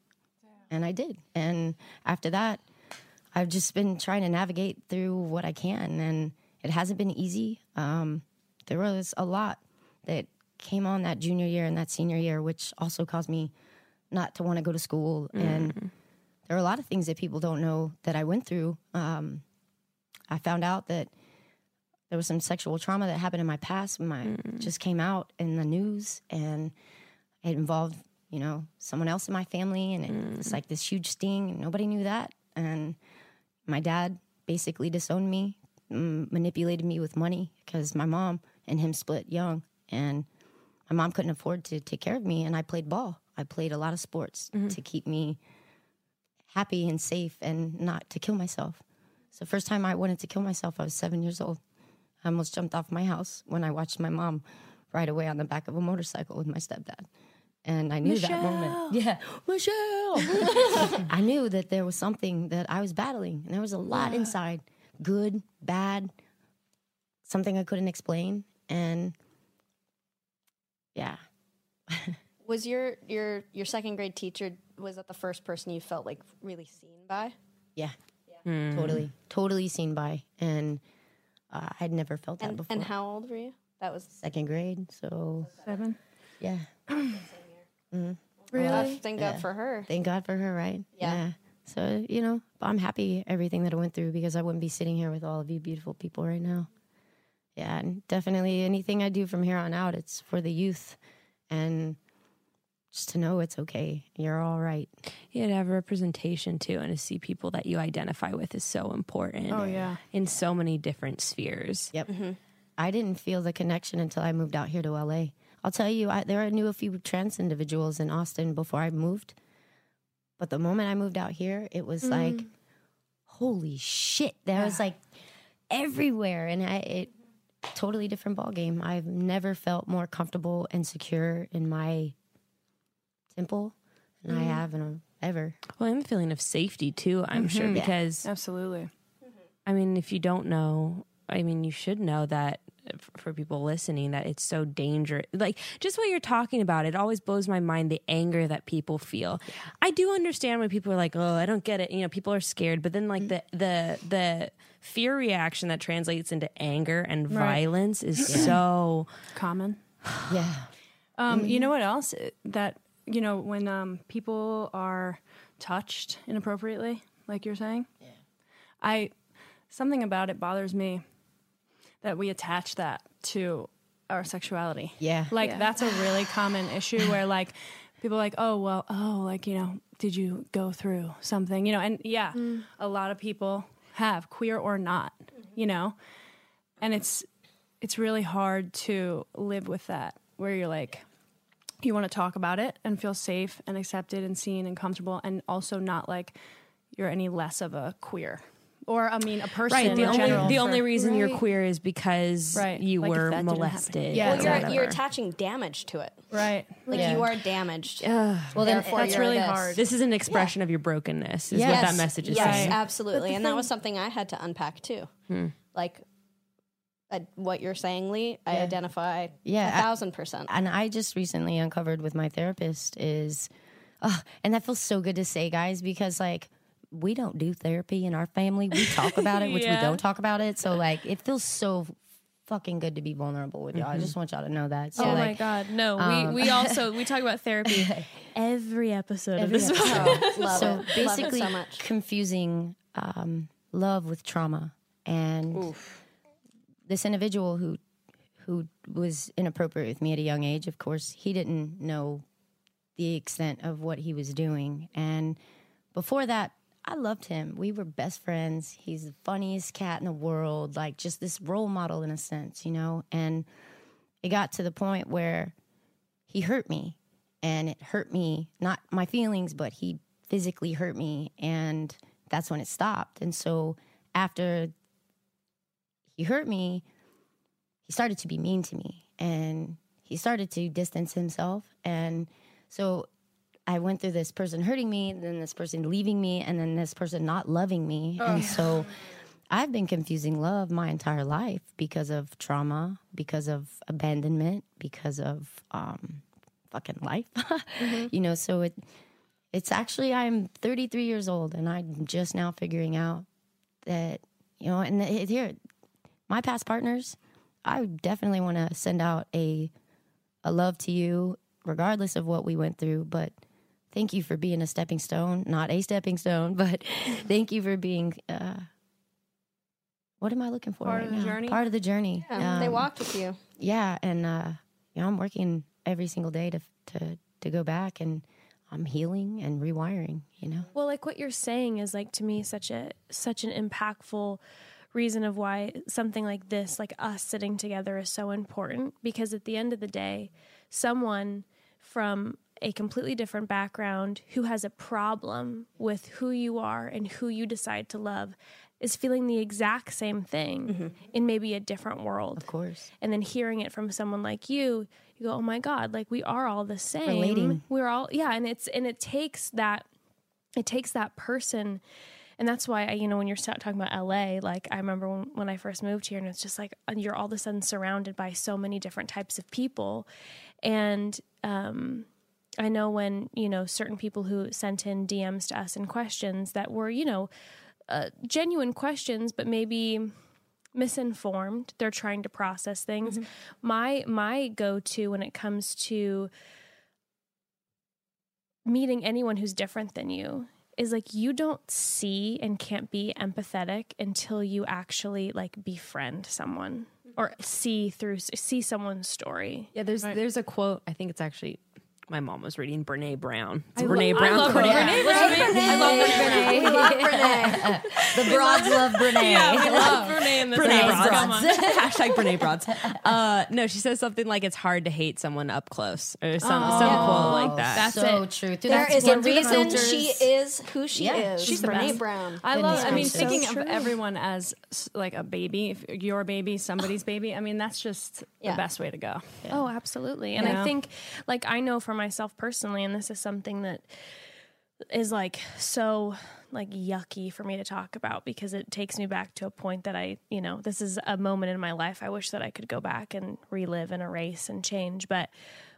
And I did. And after that, I've just been trying to navigate through what I can. And it hasn't been easy. Um, there was a lot that came on that junior year and that senior year, which also caused me not to want to go to school. And there are a lot of things that people don't know that I went through. Um, I found out that there was some sexual trauma that happened in my past when my just came out in the news and it involved you know someone else in my family and it, it's like this huge sting and nobody knew that and my dad basically disowned me manipulated me with money because my mom and him split young and my mom couldn't afford to take care of me and i played ball i played a lot of sports mm-hmm. to keep me happy and safe and not to kill myself so first time I wanted to kill myself, I was seven years old. I almost jumped off my house when I watched my mom ride away on the back of a motorcycle with my stepdad. And I knew that moment. Yeah, Michelle. I knew that there was something that I was battling, and there was a lot inside, good, bad, something I couldn't explain, and yeah, Was your your your second grade teacher was that the first person you felt like really seen by? yeah, totally, totally seen by, and uh, I'd never felt that And before. and how old were you? That was Second grade, so Seven. yeah. really thank God for her. Thank God for her, right? Yeah. So, you know, I'm happy everything that I went through because I wouldn't be sitting here with all of you beautiful people right now. Yeah, and definitely anything I do from here on out, it's for the youth and just to know it's okay. You're all right. Yeah, to have representation too, and to see people that you identify with is so important. Oh, yeah. in so many different spheres. Yep. Mm-hmm. I didn't feel the connection until I moved out here to LA. I'll tell you, I, there I knew a few trans individuals in Austin before I moved. But the moment I moved out here, it was mm. like, holy shit. There was like everywhere. And I, it, totally different ball game. I've never felt more comfortable and secure in my temple than I mm. have in a, ever. Well, I'm a feeling of safety too. I'm mm-hmm. sure because Absolutely. I mean, if you don't know, I mean, you should know that f- for people listening that it's so dangerous. Like just what you're talking about, it always blows my mind the anger that people feel. I do understand when people are like, "Oh, I don't get it." You know, people are scared, but then like the the the fear reaction that translates into anger and violence is so Common. Yeah. Um, You know what else? That, you know, when um, people are touched inappropriately, like you're saying, yeah. I, something about it bothers me that we attach that to our sexuality. Yeah. Like, that's a really common issue where, like, people are like, oh, well, oh, like, you know, did you go through something? You know, and yeah, mm. a lot of people have, queer or not, you know? And it's, it's really hard to live with that where you're like you want to talk about it and feel safe and accepted and seen and comfortable and also not like you're any less of a queer or i mean a person right. The in only general the only reason you're queer is because Right. you Like, were that didn't happen. molested. Yeah, Well, you're, you're attaching damage to it. right Like Yeah. you are damaged. Well, then Therefore, that's you're really this. hard. This is an expression of your brokenness. Is what that message is Yes, saying. absolutely. And that was something I had to unpack too. Like uh, what you're saying, Lee, I identify Yeah, a I- thousand percent. and I just recently uncovered with my therapist is, uh, and that feels so good to say, guys, because like we don't do therapy in our family. We talk about it, which we don't talk about it. So like it feels so fucking good to be vulnerable with y'all. I just want y'all to know that. So oh my god, no. we we also we talk about therapy every episode of this. episode. Love so it. Love it basically so much. confusing um, love with trauma And this individual who who was inappropriate with me at a young age, of course, he didn't know the extent of what he was doing. And before that, I loved him. We were best friends. He's the funniest cat in the world, like just this role model in a sense, you know? And it got to the point where he hurt me and it hurt me, not my feelings, but he physically hurt me. And that's when it stopped. And so after he hurt me, he started to be mean to me and he started to distance himself. And so I went through this person hurting me, then this person leaving me, and then this person not loving me. and so I've been confusing love my entire life because of trauma, because of abandonment, because of um, fucking life. You know, so it it's actually I'm 33 years old and I'm just now figuring out that you know, and it, here my past partners, I definitely want to send out a a love to you, regardless of what we went through. But thank you for being a stepping stone, not a stepping stone, but thank you for being. Uh, what am I looking for? Part right of the now? journey? Part of the journey. Yeah, they Um, walked with you. Yeah, and uh, you know, I'm working every single day to to to go back, and I'm healing and rewiring. You know. Well, like what you're saying is like to me such a such an impactful reason of why something like this, like us sitting together, is so important. Because at the end of the day, someone from a completely different background who has a problem with who you are and who you decide to love is feeling the exact same thing in maybe a different world. Of course. And then hearing it from someone like you, you go, "Oh my god, like we are all the same. Relating. We're all yeah." And it's and it takes that it takes that person and that's why I, you know when you're talking about LA like I remember when, when I first moved here and it's just like you're all of a sudden surrounded by so many different types of people and um I know when you know certain people who sent in DMs to us and questions that were you know uh, genuine questions but maybe misinformed they're trying to process things my my go-to when it comes to meeting anyone who's different than you is like you don't see and can't be empathetic until you actually like befriend someone or see through see someone's story. Yeah, there's there's a quote. I think it's actually my mom was reading Brene Brown. It's a I Brene lo- I Brown love quote. Brene. We love Brene. the broads love Brene. we love Brene in this Brene house. Broads. Come on. Hashtag Brene Broads. Uh, no, she says something like it's hard to hate someone up close or some some quote like that. That's so it. true. Through There that is a skin through the reason filters. she is who she Yeah, is. she's the Brene best. Brown. I love. I mean, gracious. thinking So of true. everyone as s- like a baby, if your baby, somebody's baby. I mean, that's just Yeah. the best way to go. Oh, absolutely. And I think, like, I know for myself personally, and this is something that is like so like yucky for me to talk about because it takes me back to a point that I, you know, this is a moment in my life I wish that I could go back and relive and erase and change. But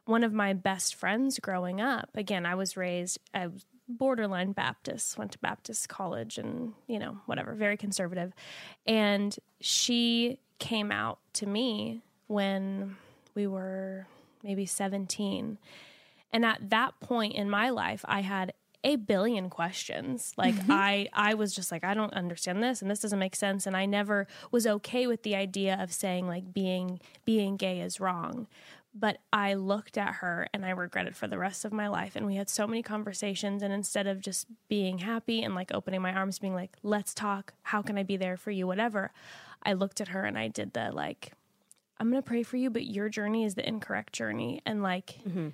one of my best friends growing up, again, I was raised, was borderline Baptist, went to Baptist college and, you know, whatever, very conservative. And she came out to me when we were maybe 17. And at that point in my life, I had a billion questions. Like mm-hmm. I I was just like I don't understand this and this doesn't make sense and I never was okay with the idea of saying like being being gay is wrong. But I looked at her and I regretted for the rest of my life and we had so many conversations and instead of just being happy and like opening my arms being like let's talk, how can I be there for you whatever. I looked at her and I did the like I'm going to pray for you but your journey is the incorrect journey and like mm-hmm.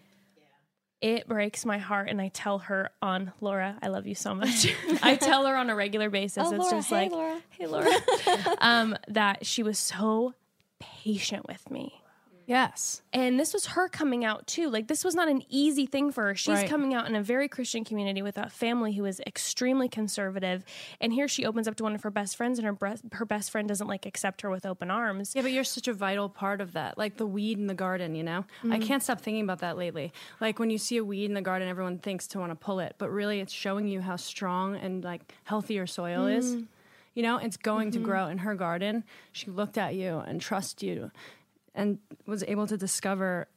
It breaks my heart and I tell her on Laura, I love you so much. I tell her on a regular basis. it's Laura, just hey, like, Laura. hey Laura, um, that she was so patient with me. Yes. And this was her coming out too. Like this was not an easy thing for her. She's Right. coming out in a very Christian community with a family who is extremely conservative. And here she opens up to one of her best friends, and her breast, her best friend doesn't like accept her with open arms. Yeah, but you're such a vital part of that. Like the weed in the garden, you know? I mm-hmm. can't stop thinking about that lately. Like when you see a weed in the garden, everyone thinks to want to pull it, but really it's showing you how strong and like healthy your soil is. Mm. You know, it's going to mm-hmm. grow in her garden. She looked at you and trusted you and was able to discover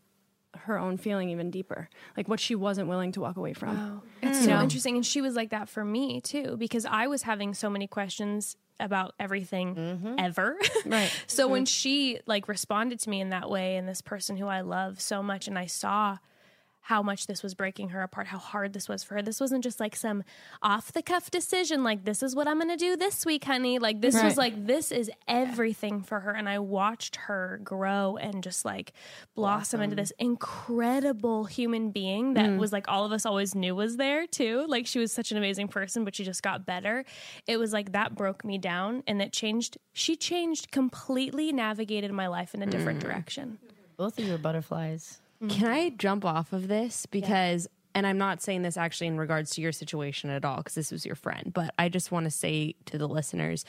her own feeling even deeper. Like what she wasn't willing to walk away from. It's so interesting. And she was like that for me too, because I was having so many questions about everything mm-hmm. ever. Right. so when mm-hmm. she like responded to me in that way and this person who I love so much and I saw how much this was breaking her apart, how hard this was for her. This wasn't just like some off the cuff decision, like, this is what I'm going to do this week, honey. Like, this was like, this is everything for her. And I watched her grow and just like blossom into this incredible human being that mm. was like all of us always knew was there too. Like, she was such an amazing person, but she just got better. It was like that broke me down and that changed, she changed completely, navigated my life in a different mm. direction. Both of you are butterflies. Can I jump off of this because and I'm not saying this actually in regards to your situation at all because this was your friend, but I just want to say to the listeners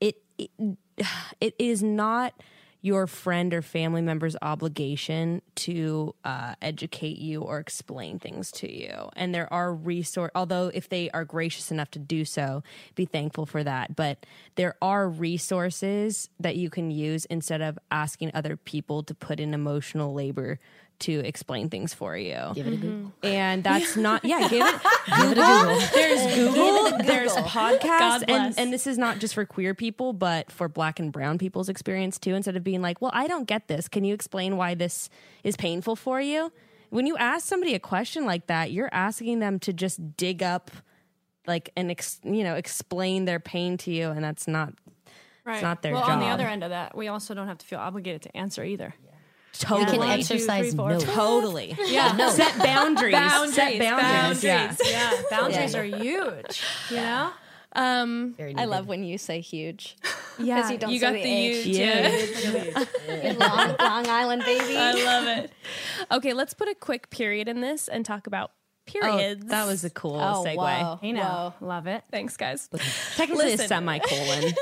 it, it it is not your friend or family member's obligation to uh, educate you or explain things to you. And there are resource, although if they are gracious enough to do so, be thankful for that. But there are resources that you can use instead of asking other people to put in emotional labor to explain things for you. Give it a Google. Mm-hmm. And that's not yeah, give it Give it a Google. there's Google, there's podcasts, and, and this is not just for queer people, but for black and brown people's experience too. Instead of being like, well, I don't get this. Can you explain why this is painful for you? When you ask somebody a question like that, you're asking them to just dig up like and ex, you know explain their pain to you and that's not Right. not their well, on the other end of that, we also don't have to feel obligated to answer either. Totally can One, two, exercise three, four. no. totally Yeah. set boundaries set boundaries, Yeah. Yeah, boundaries are huge. You know, Um, Very I love when you say huge. yeah, you don't you say got the the huge. Yeah. Long, Long Island baby. I love it. Okay, let's put a quick period in this and talk about Oh, periods. that was a cool oh, segue. whoa. hey now, love it. Thanks, guys. Technically Listen. a semicolon.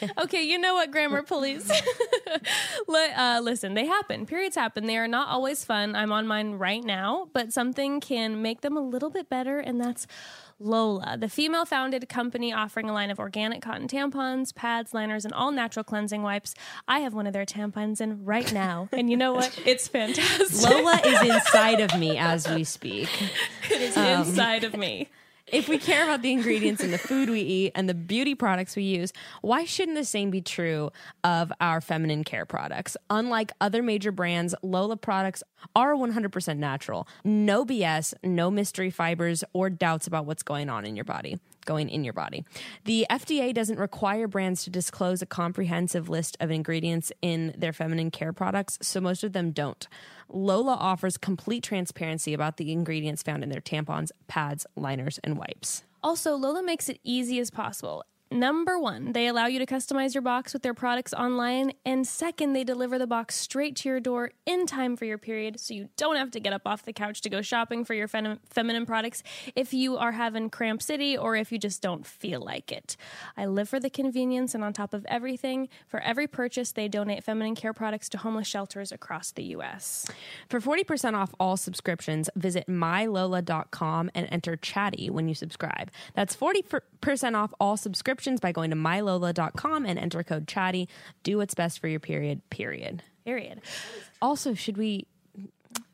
Okay, you know what, grammar police? Li- uh, listen, they happen. Periods happen. They are not always fun. I'm on mine right now, but something can make them a little bit better, and that's Lola, the female founded company offering a line of organic cotton tampons, pads, liners, and all natural cleansing wipes. I have one of their tampons in right now, and you know what? It's fantastic. Lola is inside of me as we speak. it is inside of me. If we care about the ingredients in the food we eat and the beauty products we use, why shouldn't the same be true of our feminine care products? Unlike other major brands, Lola products are 100% natural. No BS, no mystery fibers or doubts about what's going on in your body, going in your body. The FDA doesn't require brands to disclose a comprehensive list of ingredients in their feminine care products, so most of them don't. Lola offers complete transparency about the ingredients found in their tampons, pads, liners, and wipes. Also, Lola makes it easy as possible. Number one, they allow you to customize your box with their products online. And second, they deliver the box straight to your door in time for your period, so you don't have to get up off the couch to go shopping for your fem- feminine products if you are having Cramp City or if you just don't feel like it. I live for the convenience, and on top of everything, for every purchase, they donate feminine care products to homeless shelters across the U.S. For 40% off all subscriptions, visit mylola.com and enter chatty when you subscribe. That's 40% off all subscriptions by going to mylola.com and enter code chatty. Do what's best for your period, period. Period. Also, should we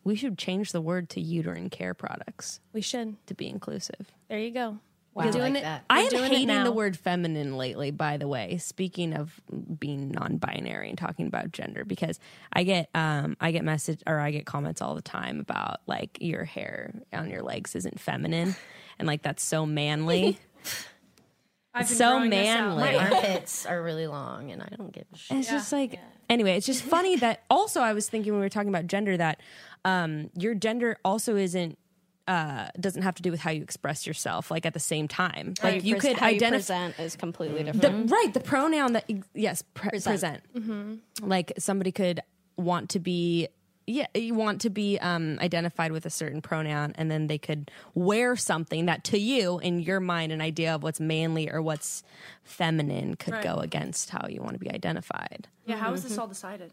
we should change the word to uterine care products We should. to be inclusive. There you go. Wow, We're doing like it. that. we're I am doing it hating now. the word feminine lately, by the way. Speaking of being non-binary and talking about gender, because I get um I get message or I get comments all the time about like your hair on your legs isn't feminine, and like that's so manly. I've been so growing this out. manly. My armpits are really long, and I don't give a shit. And it's just like anyway, it's just funny that also I was thinking when we were talking about gender that um your gender also isn't uh doesn't have to do with how you express yourself like at the same time. How Like you pres- could identify present is completely the, different. right the pronoun that yes pre- present, Present. like somebody could want to be yeah you want to be um identified with a certain pronoun and then they could wear something that to you in your mind an idea of what's manly or what's feminine could Right. go against how you want to be identified Yeah, how is this all decided?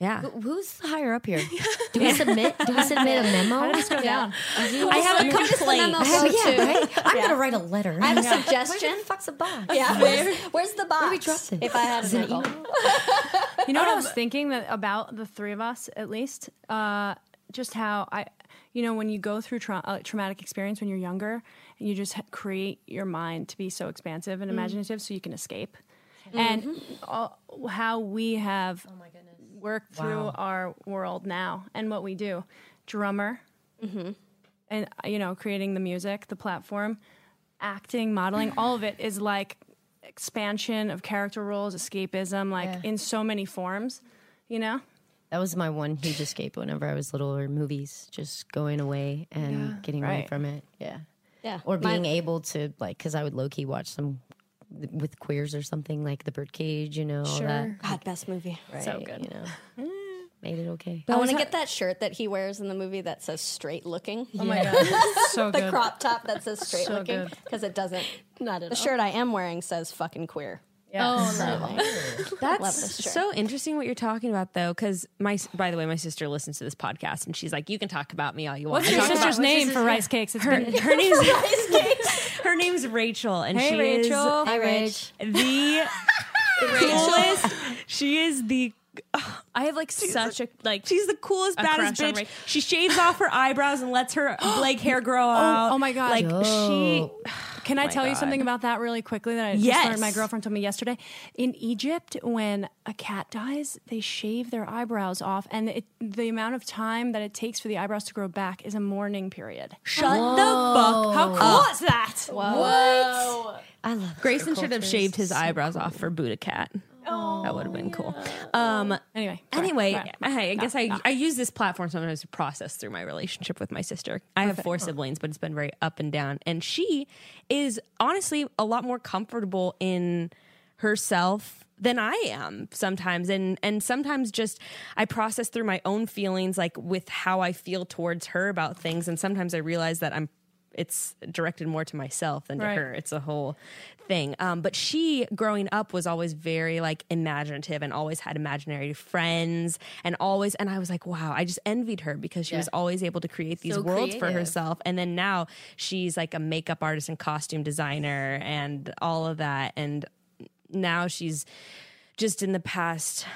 Yeah Who's higher up here? Do we submit? Do we submit a memo? Let's go down. i have a complaint I have, yeah, to. right? I'm gonna write a letter. I have a Where suggestion. the fuck's the box? Yeah, where's, where's the box? we drop this? If I had a it an nickel. You know what I um, was thinking that about the three of us, at least, uh, just how I, you know, when you go through tra- a traumatic experience when you're younger, and you just ha- create your mind to be so expansive and mm. imaginative, so you can escape. Mm-hmm. and all, how we have oh worked through Wow. our world now and what we do. Drummer, and uh, you know, creating the music, the platform, acting, modeling, all of it is like expansion of character roles, escapism, like Yeah. in so many forms. You know, That was my one huge escape whenever I was little, or movies, just going away and getting away from it. Yeah. Yeah. Or being Mine- able to, like, because I would low key watch some with queers or something, like The Birdcage, you know, all that. God, best movie. Right, So good. You know, made it okay. I want to get that shirt that he wears in the movie that says straight looking. oh my god, so The good. crop top that says straight So looking because it doesn't. Not at all The all. shirt I am wearing says fucking queer. Oh no. Love That's so interesting what you're talking about, though, because my by the way, my sister listens to this podcast and she's like, "You can talk about me all you want." What's your Talk about- sister's name for rice cakes? It's Her, been her name's her name's Rachel, and Hey, she Rachel. Hi, Rach. is the coolest. She is the I have like such a like she's the coolest, A baddest bitch. Rach- She shaves off her eyebrows and lets her like hair grow oh, out. oh my God. Like she. Dope. Can I tell you something about that really quickly that I just learned? My girlfriend told me yesterday. In Egypt, when a cat dies, they shave their eyebrows off, and it, the amount of time that it takes for the eyebrows to grow back is a mourning period. Shut the fuck How cool is that? What? I love Grayson should have shaved his eyebrows off for Buddha Cat. That would have been cool. Um, Anyway, sorry. anyway, Right. I, I guess I, I use this platform sometimes to process through my relationship with my sister. I have four siblings, but it's been very up and down. And she is honestly a lot more comfortable in herself than I am sometimes. And and sometimes just I process through my own feelings like with how I feel towards her about things. And sometimes I realize that I'm it's directed more to myself than to Right. her. It's a whole thing. Um, but she, growing up, was always very like imaginative and always had imaginary friends and always. And I was like, wow, I just envied her because she was always able to create these So worlds for herself. And then now she's like a makeup artist and costume designer and all of that. And now she's just in the past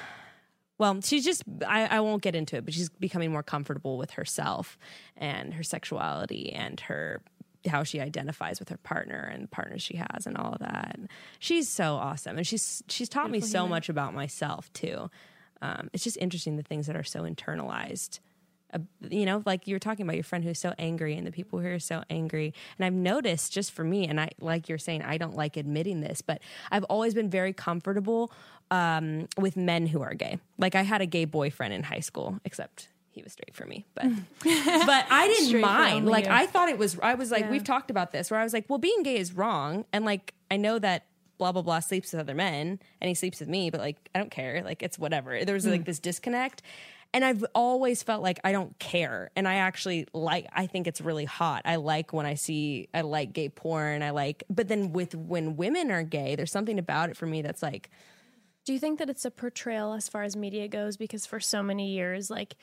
well she's just I, I won't get into it but she's becoming more comfortable with herself and her sexuality and her how she identifies with her partner and the partners she has and all of that. She's so awesome. And she's she's taught me so much about myself too. Um, it's just interesting the things that are so internalized you know, like you were talking about your friend who's so angry and the people who are so angry. And I've noticed just for me, and I, like you're saying, I don't like admitting this, but I've always been very comfortable um, with men who are gay. Like I had a gay boyfriend in high school, except he was straight for me, but but I didn't Straight mind. Like you. I thought it was. I was like, we've talked about this, where I was like, well, being gay is wrong, and like I know that blah blah blah sleeps with other men and he sleeps with me, but like I don't care. Like it's whatever. There was like this disconnect. And I've always felt like I don't care. And I actually like I think it's really hot. I like when I see I like gay porn. I like but then with when women are gay, there's something about it for me that's like Do you think that it's a portrayal as far as media goes? Because for so many years, like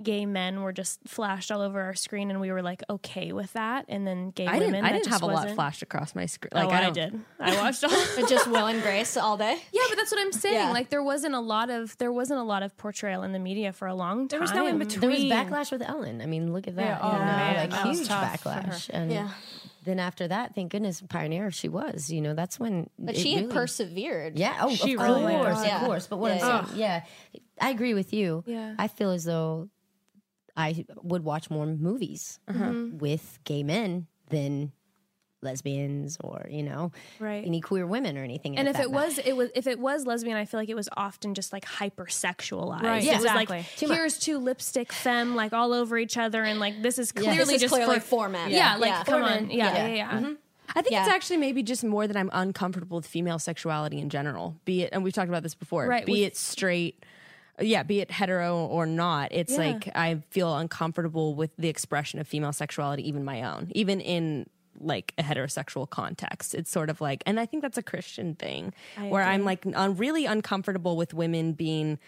gay men were just flashed all over our screen, and we were like okay with that. And then gay I women, didn't I didn't just have a lot wasn't. flashed across my screen. Like Like oh, I, don't- did. I watched all. But just Will and Grace all day. yeah, but that's what I'm saying. Yeah. Like there wasn't a lot of there wasn't a lot of portrayal in the media for a long time. There was no in between. There was backlash with Ellen. I mean, look at that. Yeah, oh, you know, man, like that was huge tough backlash. And Yeah. Then after that, thank goodness, pioneer she was. You know, that's when. But it she had really- persevered. Yeah. Oh, She of really course, did. of Yeah. course. But what Yeah, I'm saying, yeah, I agree with you. Yeah. I feel as though I would watch more movies Mm-hmm. with gay men than lesbians or you know Right. any queer women or anything. and if that. it was it was if it was lesbian i feel like it was often just like hypersexualized Right, it yeah, was exactly. like Too much. here's two lipstick femme like all over each other and like this is This clearly is just clearly for format. yeah, like Yeah. come Format. on yeah Yeah. yeah yeah, mm-hmm. I think it's actually maybe just more that I'm uncomfortable with female sexuality in general. Be it, and we've talked about this before. Right, Be with- it straight, yeah. Be it hetero or not. It's Yeah. like I feel uncomfortable with the expression of female sexuality, even my own, even in like a heterosexual context. It's sort of like, and I think that's a Christian thing, where I'm like un- really uncomfortable with women being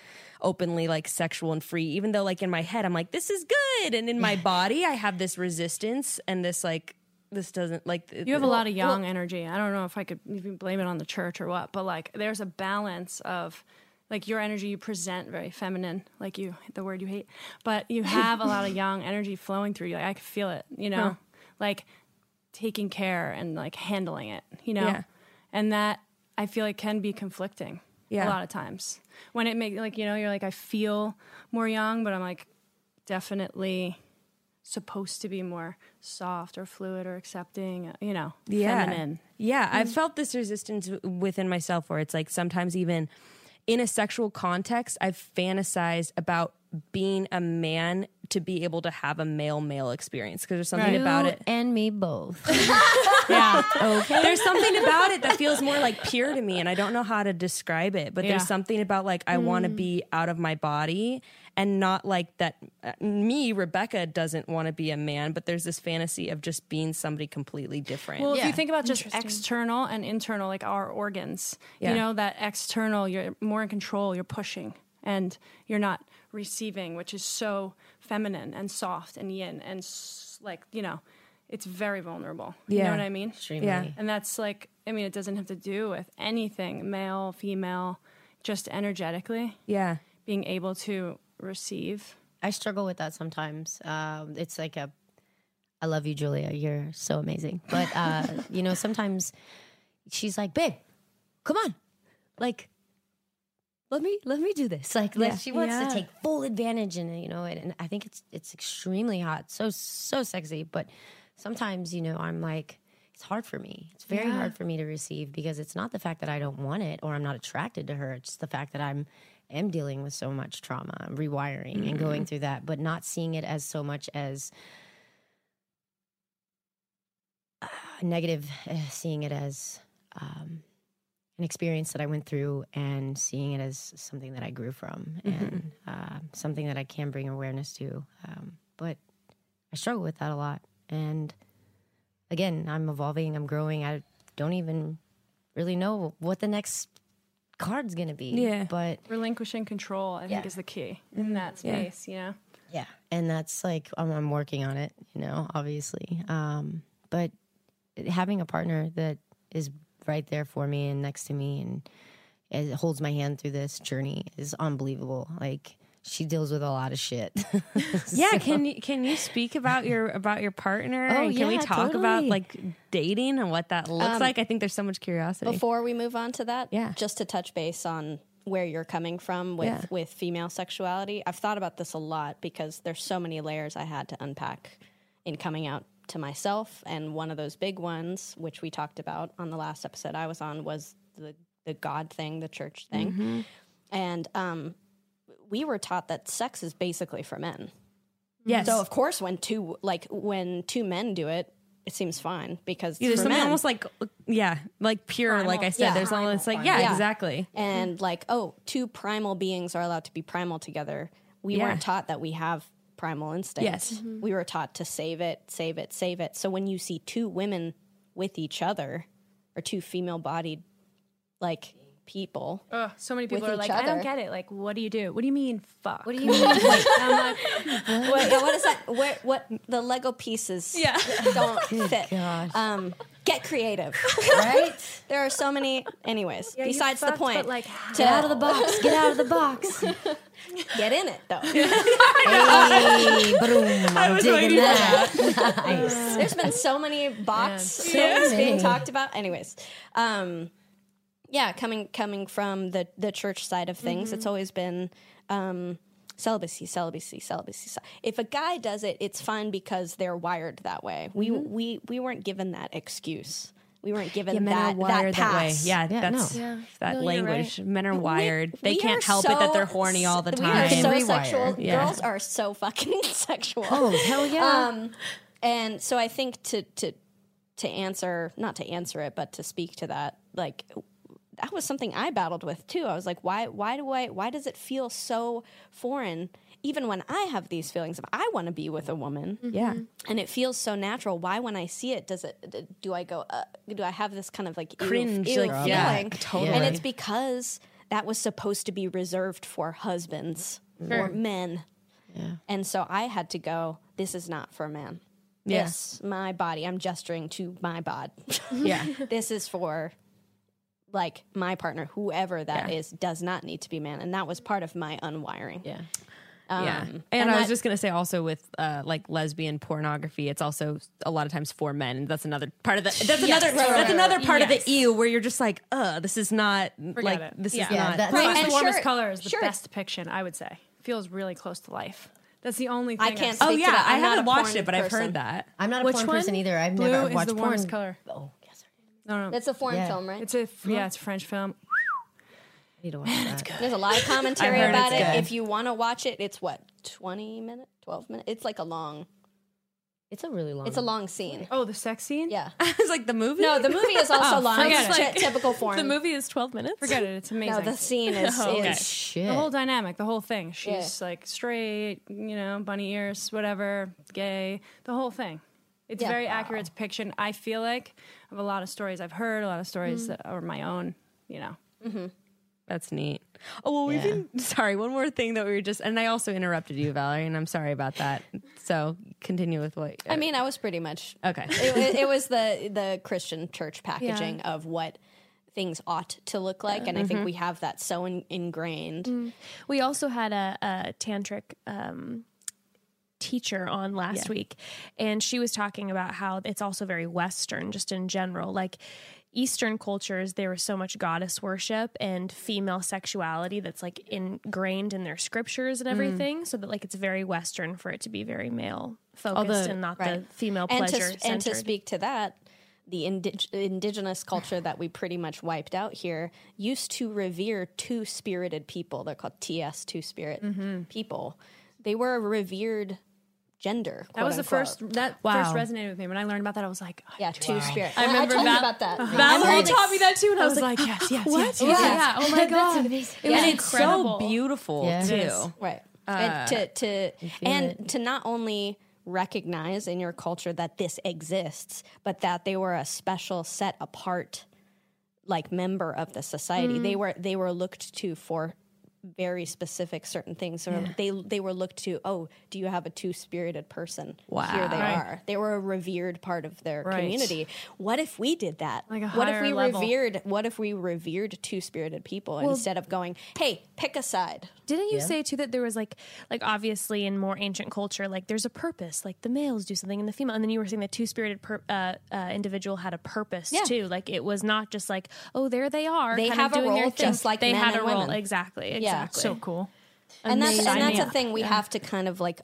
openly like sexual and free, even though like in my head I'm like this is good, and in my body I have this resistance and this like. This doesn't like You have a lot of young energy. I don't know if I could even blame it on the church or what, but like there's a balance of like your energy you present very feminine, like you the word you hate, but you have a lot of young energy flowing through you. Like I could feel it, you know, like taking care and like handling it, you know, Yeah. and that I feel like can be conflicting Yeah. a lot of times. When it make like you know, you're like I feel more young, but I'm like definitely supposed to be more soft or fluid or accepting, uh, you know, feminine. Yeah, I've mm. felt this resistance within myself where it's like sometimes even in a sexual context, I've fantasized about being a man to be able to have a male male experience because there's something Right. about You it. and me both. Yeah. okay. There's something about it that feels more like pure to me, and I don't know how to describe it, but Yeah. there's something about like I want to be out of my body and not like that. uh, Me, Rebecca, doesn't want to be a man, but there's this fantasy of just being somebody completely different. Well, if you think about just external and internal, like our organs, Yeah. you know, that external, you're more in control, you're pushing, and you're not receiving, which is so feminine and soft and yin and s- like, you know, it's very vulnerable. You Yeah. know what I mean? Extremely. Yeah. And that's like, I mean, it doesn't have to do with anything, male, female, just energetically yeah. being able to receive. I struggle with that sometimes. Um, it's like a, I love you, Julia. You're so amazing. But uh, you know, sometimes she's like, "Babe, come on, like, let me let me do this." Like, like Yeah. she wants Yeah. to take full advantage, and you know, and, and I think it's it's extremely hot, so so sexy. But sometimes, you know, I'm like. It's hard for me. It's very hard for me to receive because it's not the fact that I don't want it or I'm not attracted to her. It's the fact that I'm am dealing with so much trauma, rewiring and going through that, but not seeing it as so much as uh, negative, uh, seeing it as um, an experience that I went through and seeing it as something that I grew from and uh, something that I can bring awareness to. Um, but I struggle with that a lot. And again, I'm evolving, I'm growing. I don't even really know what the next card's going to be. Yeah. But Relinquishing control, I think, is the key in that Yeah. space, you know? Yeah, and that's like I'm, I'm working on it, you know, obviously. Um, but having a partner that is right there for me and next to me and it holds my hand through this journey is unbelievable. Like she deals with a lot of shit. Yeah, can you can you speak about your about your partner? Oh, and can we yeah, talk about like dating and what that looks um, like? I think there's so much curiosity. Before we move on to that, Yeah. just to touch base on where you're coming from with Yeah. with female sexuality, I've thought about this a lot because there's so many layers I had to unpack in coming out to myself, and one of those big ones, which we talked about on the last episode I was on, was the the God thing, the church thing, Mm-hmm. and um, we were taught that sex is basically for men. yes. So of course, when two like when two men do it, it seems fine because Yeah, there's for something men, almost like yeah, like pure. Like I said, Yeah. there's almost like yeah, Yeah. exactly. and like oh two primal beings are allowed to be primal together we Yeah. weren't taught that we have primal instinct Yes. we were taught to save it save it save it so when you see two women with each other or two female bodied like people Ugh, so many people are each like, I don't get it. Like, what do you do? What do you mean, fuck? what do you mean? I'm like, what, yeah, what is that where, what the lego pieces Yeah. don't fit gosh. um get creative right? there are so many anyways yeah, besides the point like, Get out of the box. Get out of the box. get in it though hey, boom. I'm digging that. nice. There's been so many box So things being talked about. Anyways, um, yeah, coming coming from the the church side of things, Mm-hmm. it's always been um, celibacy, celibacy, celibacy. If a guy does it, it's fine because they're wired that way. We Mm-hmm. we we weren't given that excuse. We weren't given Yeah, men that are wired that, that, way. Yeah, Yeah, that's no. Yeah. that No, you're language. Men are We- wired. they we can't are help it that they're horny all the time. We are so Rewire. sexual. Yeah. Girls are so fucking sexual. Oh, hell yeah. Um, and so I think to to to answer, not to answer it, but to speak to that, like that was something I battled with too. I was like, why why do I why does it feel so foreign? Even when I have these feelings of I want to be with a woman, yeah, and it feels so natural. Why, when I see it, does it? Do I go? Uh, do I have this kind of like ew- Cringe, ew like, yeah, feeling? totally. And it's because that was supposed to be reserved for husbands or men. Yeah. And so I had to go. This is not for men. Yeah. This my body. I'm gesturing to my bod. yeah. this is for like my partner, whoever that Yeah. is, does not need to be man. And that was part of my unwiring. yeah. yeah. Um, And, I was just gonna say also with uh, like lesbian pornography, it's also a lot of times for men. And That's another part of the. That's another. right, right, that's right, another right. part Yes. of the ew where you're just like, uh, this is not like it. this Yeah. is Yeah, not. that- Right, and the warmest sure- color is the sure. best depiction, I would say. Feels really close to life. That's the only thing I can't I've oh yeah, to that. I haven't watched it, but I've heard that. I'm not a Which porn one? person either. I've Blue never is watched the porn. color. Oh, yes. No, no. That's a foreign Yeah. film, right? It's a yeah, it's a French film. I need to watch that. There's a lot of commentary heard about it's it. good. If you want to watch it, it's what 20 minutes, 12 minutes. It's like a long. It's a really long. It's a long scene. Oh, the sex scene. Yeah. it's like the movie. No, the movie is also Oh, long. It's it. ty- typical form. The movie is 12 minutes. Forget it. It's amazing. No, the scene is, Oh, okay. is Shit. the whole dynamic, the whole thing. She's like straight, you know, bunny ears, whatever, gay, the whole thing. It's Yeah. very accurate depiction. I feel like of a lot of stories I've heard, a lot of stories mm-hmm. that are my own. You know, mm-hmm. That's neat. Oh well, we've Yeah. been sorry. One more thing that we were just, and I also interrupted you, Valerie, and I'm sorry about that. So continue with what. I mean, I was pretty much. okay. It, it, it was the the Christian church packaging of what things ought to look like, and I think mm-hmm. we have that so in, ingrained. Mm. We also had a, a tantric um, teacher on last week, and she was talking about how it's also very Western, just in general. Like Eastern cultures, there was so much goddess worship and female sexuality that's like ingrained in their scriptures and everything, so that like it's very Western for it to be very male focused and not right. the female And pleasure to, and to speak to that, the indig- indigenous culture that we pretty much wiped out here used to revere two spirited people. They're called TS, two spirit Mm-hmm. people. They were a revered gender. that was the quote-unquote. first. That Wow. first resonated with me when I learned about that. I was like, oh, Yeah, two spirit. I remember told you Val- about that. Valerie taught me that too, and I I was, was like, like, yes, yes, what? yes, Yeah, yes, yeah. Oh my god, amazing. it was and it's incredible. so beautiful Yeah. Too. is. Right. Uh, and to to and it. to not only recognize in your culture that this exists, but that they were a special set apart like member of the society. They mm. were they were looked to for very specific certain things. So they they were looked to, oh, do you have a two-spirited person? Here they Right. are. They were a revered part of their Right. community. What if we did that? Like a what if we level. revered what if we revered two-spirited people instead of going, "Hey, pick a side." Didn't you say too that there was like, like obviously in more ancient culture, like there's a purpose, like the males do something and the female, and then you were saying the two spirited per, uh, uh, individual had a purpose Yeah. too. Like it was not just like, oh, there they are. They kind have of a doing their role thing. just like they men had and a role. women. Exactly. Yeah. Exactly. so cool. and that's and that's Yeah. the thing we have to kind of like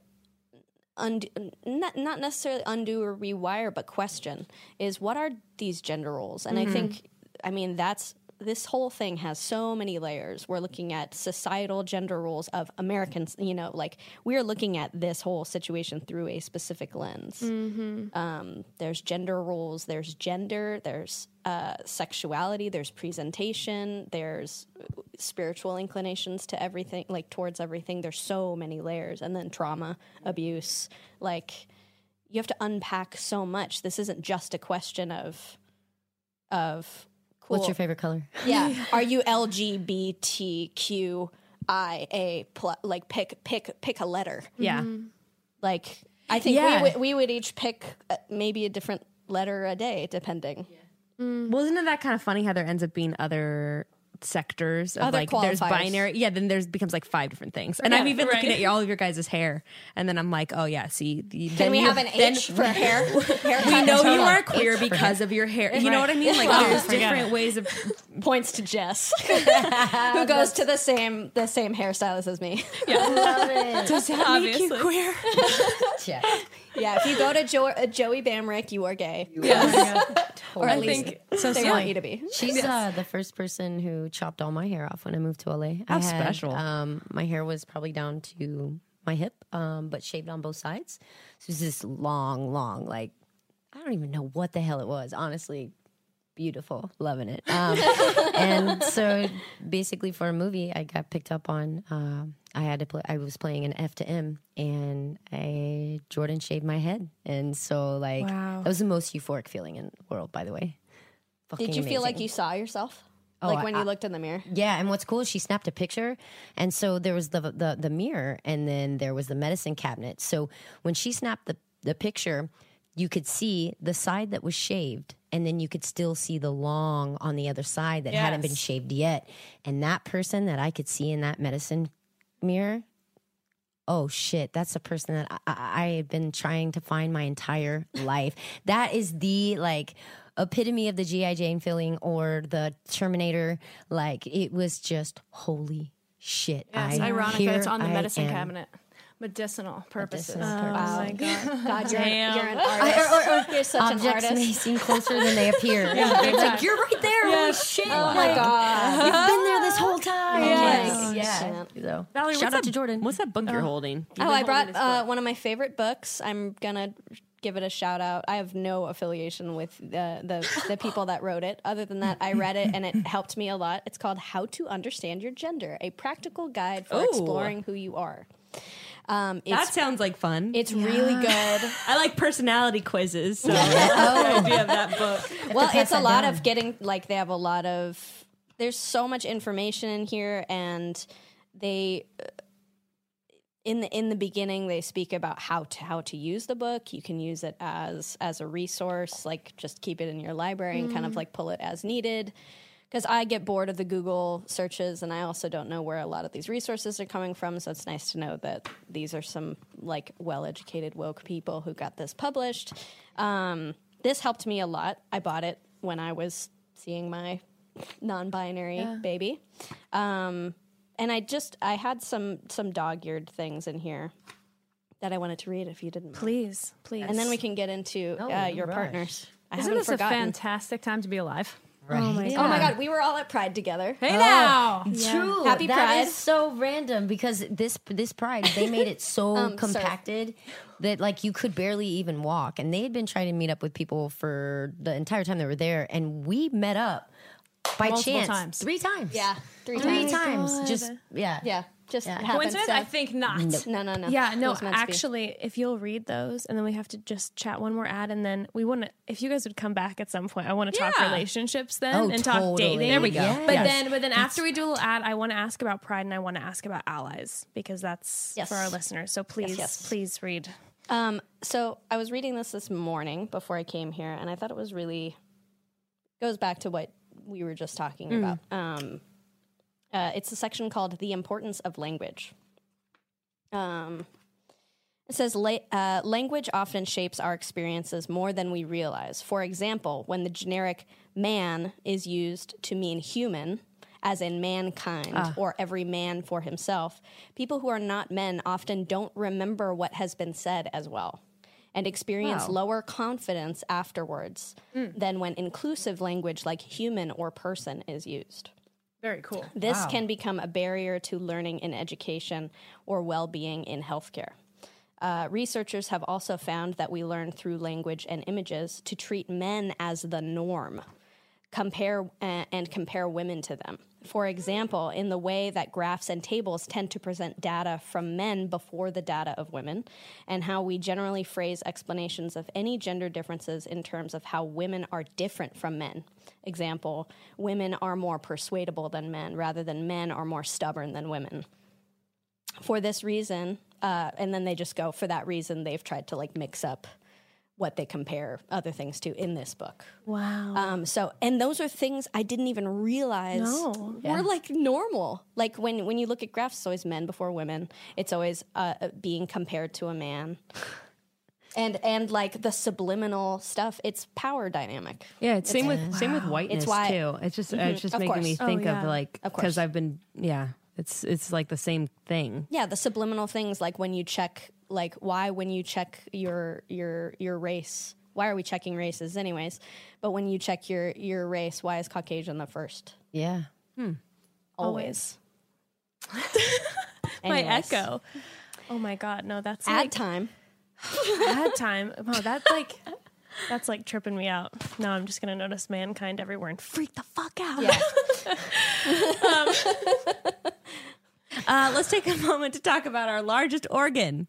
undo not, not necessarily undo or rewire but question is what are these gender roles and i mm-hmm. think i mean that's this whole thing has so many layers. We're looking at societal gender roles of americans you know like we're looking at this whole situation through a specific lens. Um, there's gender roles there's gender there's uh, sexuality there's presentation there's spiritual inclinations to everything like towards everything. There's so many layers. And then trauma abuse. Like you have to unpack so much. This isn't just a question of of cool What's your favorite color? yeah are you lgbtqia plus like pick pick pick a letter Yeah. like I think Yeah. we, would, we would each pick uh, maybe a different letter a day, depending. Well, isn't it that kind of funny how there ends up being other sectors of Other like there's qualifiers. binary yeah then there's becomes like five different things and i'm Yeah, even looking at all of your guys' hair and then i'm like oh yeah see the, Can then we you- have an then H for hair? hair we know you Totally. are queer because of your hair you know what i mean like there's forget different ways of points to Jess, who goes to the same the same hairstylist as me. Does that Obviously. make you queer? Yeah. yeah, if you go to jo- uh, Joey Bamrick, you are gay, Yes. or at I least think So they want you to be. She's uh, the first person who chopped all my hair off when I moved to LA. How I had, special. Um, my hair was probably down to my hip, um, but shaved on both sides. So it was this long, long, like I don't even know what the hell it was. Honestly, beautiful, loving it. Um, and so basically, for a movie, I got picked up on. Um, I had to play. I was playing an F to M, and I Jordan shaved my head, and so like Wow. that was the most euphoric feeling in the world. By the way, Fucking Did you feel like you saw yourself, Oh, like when I- you looked in the mirror? Yeah, and what's cool is she snapped a picture, and so there was the the the mirror, and then there was the medicine cabinet. So when she snapped the the picture, you could see the side that was shaved, and then you could still see the long on the other side that hadn't been shaved yet. And that person that I could see in that medicine mirror oh shit, that's a person that I, I, I have been trying to find my entire life. That is the like epitome of the GI Jane feeling or the Terminator. Like it was just holy shit. Yeah, it's I, ironic here that it's on the I medicine am. cabinet. Medicinal purposes. Medicinal Oh purposes. my god. God, you're, Damn. you're an artist. you're such an Objects may seem closer than they appear. it's like you're right there. Holy shit! Oh my god. You've been there this whole time. Yes. Like, yeah. Shit. So, Valerie, shout out that- to Jordan. What's that book you're holding? You've Oh, I brought holding this uh, one of my favorite books. I'm gonna give it a shout out. I have no affiliation with the, the the people that wrote it. Other than that, I read it and it helped me a lot. It's called "How to Understand Your Gender: A Practical Guide for Ooh. Exploring Who You Are." Um, it's that sounds like fun. it's really good. I like personality quizzes, so I idea of that book. well, it's a lot down. of getting like they have a lot of. There's so much information in here, and they in the in the beginning they speak about how to how to use the book. You can use it as as a resource, like just keep it in your library and kind of like pull it as needed. Because I get bored of the Google searches, and I also don't know where a lot of these resources are coming from. So it's nice to know that these are some like well-educated woke people who got this published. Um, this helped me a lot. I bought it when I was seeing my non-binary baby. Um, and I just I had some some dog-eared things in here that I wanted to read if you didn't. mind. Please, please. And then we can get into No, uh, your rush. partners. I Isn't haven't this a fantastic time to be alive? Right. Oh my oh my god, we were all at Pride together. Hey now. True. Happy That Pride. is so random because this this pride they made it so Um, sorry. compacted that like you could barely even walk, and they had been trying to meet up with people for the entire time they were there, and we met up by Multiple chance times. three times. Yeah, three three times. times. Just yeah, Yeah, just Yeah. happened. Coincidence? So- I think not. no, no, no. Yeah, no, was meant to be. actually, if you'll read those and then we have to just chat one more ad and then we want to, if you guys would come back at some point, I want to talk Yeah. relationships then Oh, and talk dating. There we go. But Yes. then, but then after we do a little ad, I want to ask about pride and I want to ask about allies because that's Yes. for our listeners. So please, yes. please read. Um, so I was reading this this morning before I came here, and I thought it was really goes back to what we were just talking about. Um, uh, it's a section called "The Importance of Language." Um, it says La- uh, language often shapes our experiences more than we realize. For example, when the generic man is used to mean human, as in mankind or every man for himself, people who are not men often don't remember what has been said as well and experience lower confidence afterwards than when inclusive language like human or person is used. Very cool. This can become a barrier to learning in education or well being in healthcare. Uh, researchers have also found that we learn through language and images to treat men as the norm, compare uh, and compare women to them. For example, in the way that graphs and tables tend to present data from men before the data of women, and how we generally phrase explanations of any gender differences in terms of how women are different from men. Example, women are more persuadable than men, rather than men are more stubborn than women for this reason, uh, and then they just go for that reason. They've tried to like mix up what they compare other things to in this book. Wow. Um, so, and those are things I didn't even realize No. were like normal. Like when when you look at graphs, it's always men before women. It's always uh, uh, being compared to a man. And, and like the subliminal stuff, it's power dynamic. Yeah, it's same with same with whiteness why- too. It's just it's just of making me course. Oh, think yeah. of like because I've been yeah. It's it's like the same thing. Yeah, the subliminal things like when you check like why when you check your your your race, why are we checking races anyways? But when you check your your race, why is Caucasian the first? yeah. Always. my echo. Oh my God. No, that's Ad like time. ad time. Wow, that's like, that's like tripping me out. no I'm just going to notice mankind everywhere and freak the fuck out. Yeah. Uh, let's take a moment to talk about our largest organ,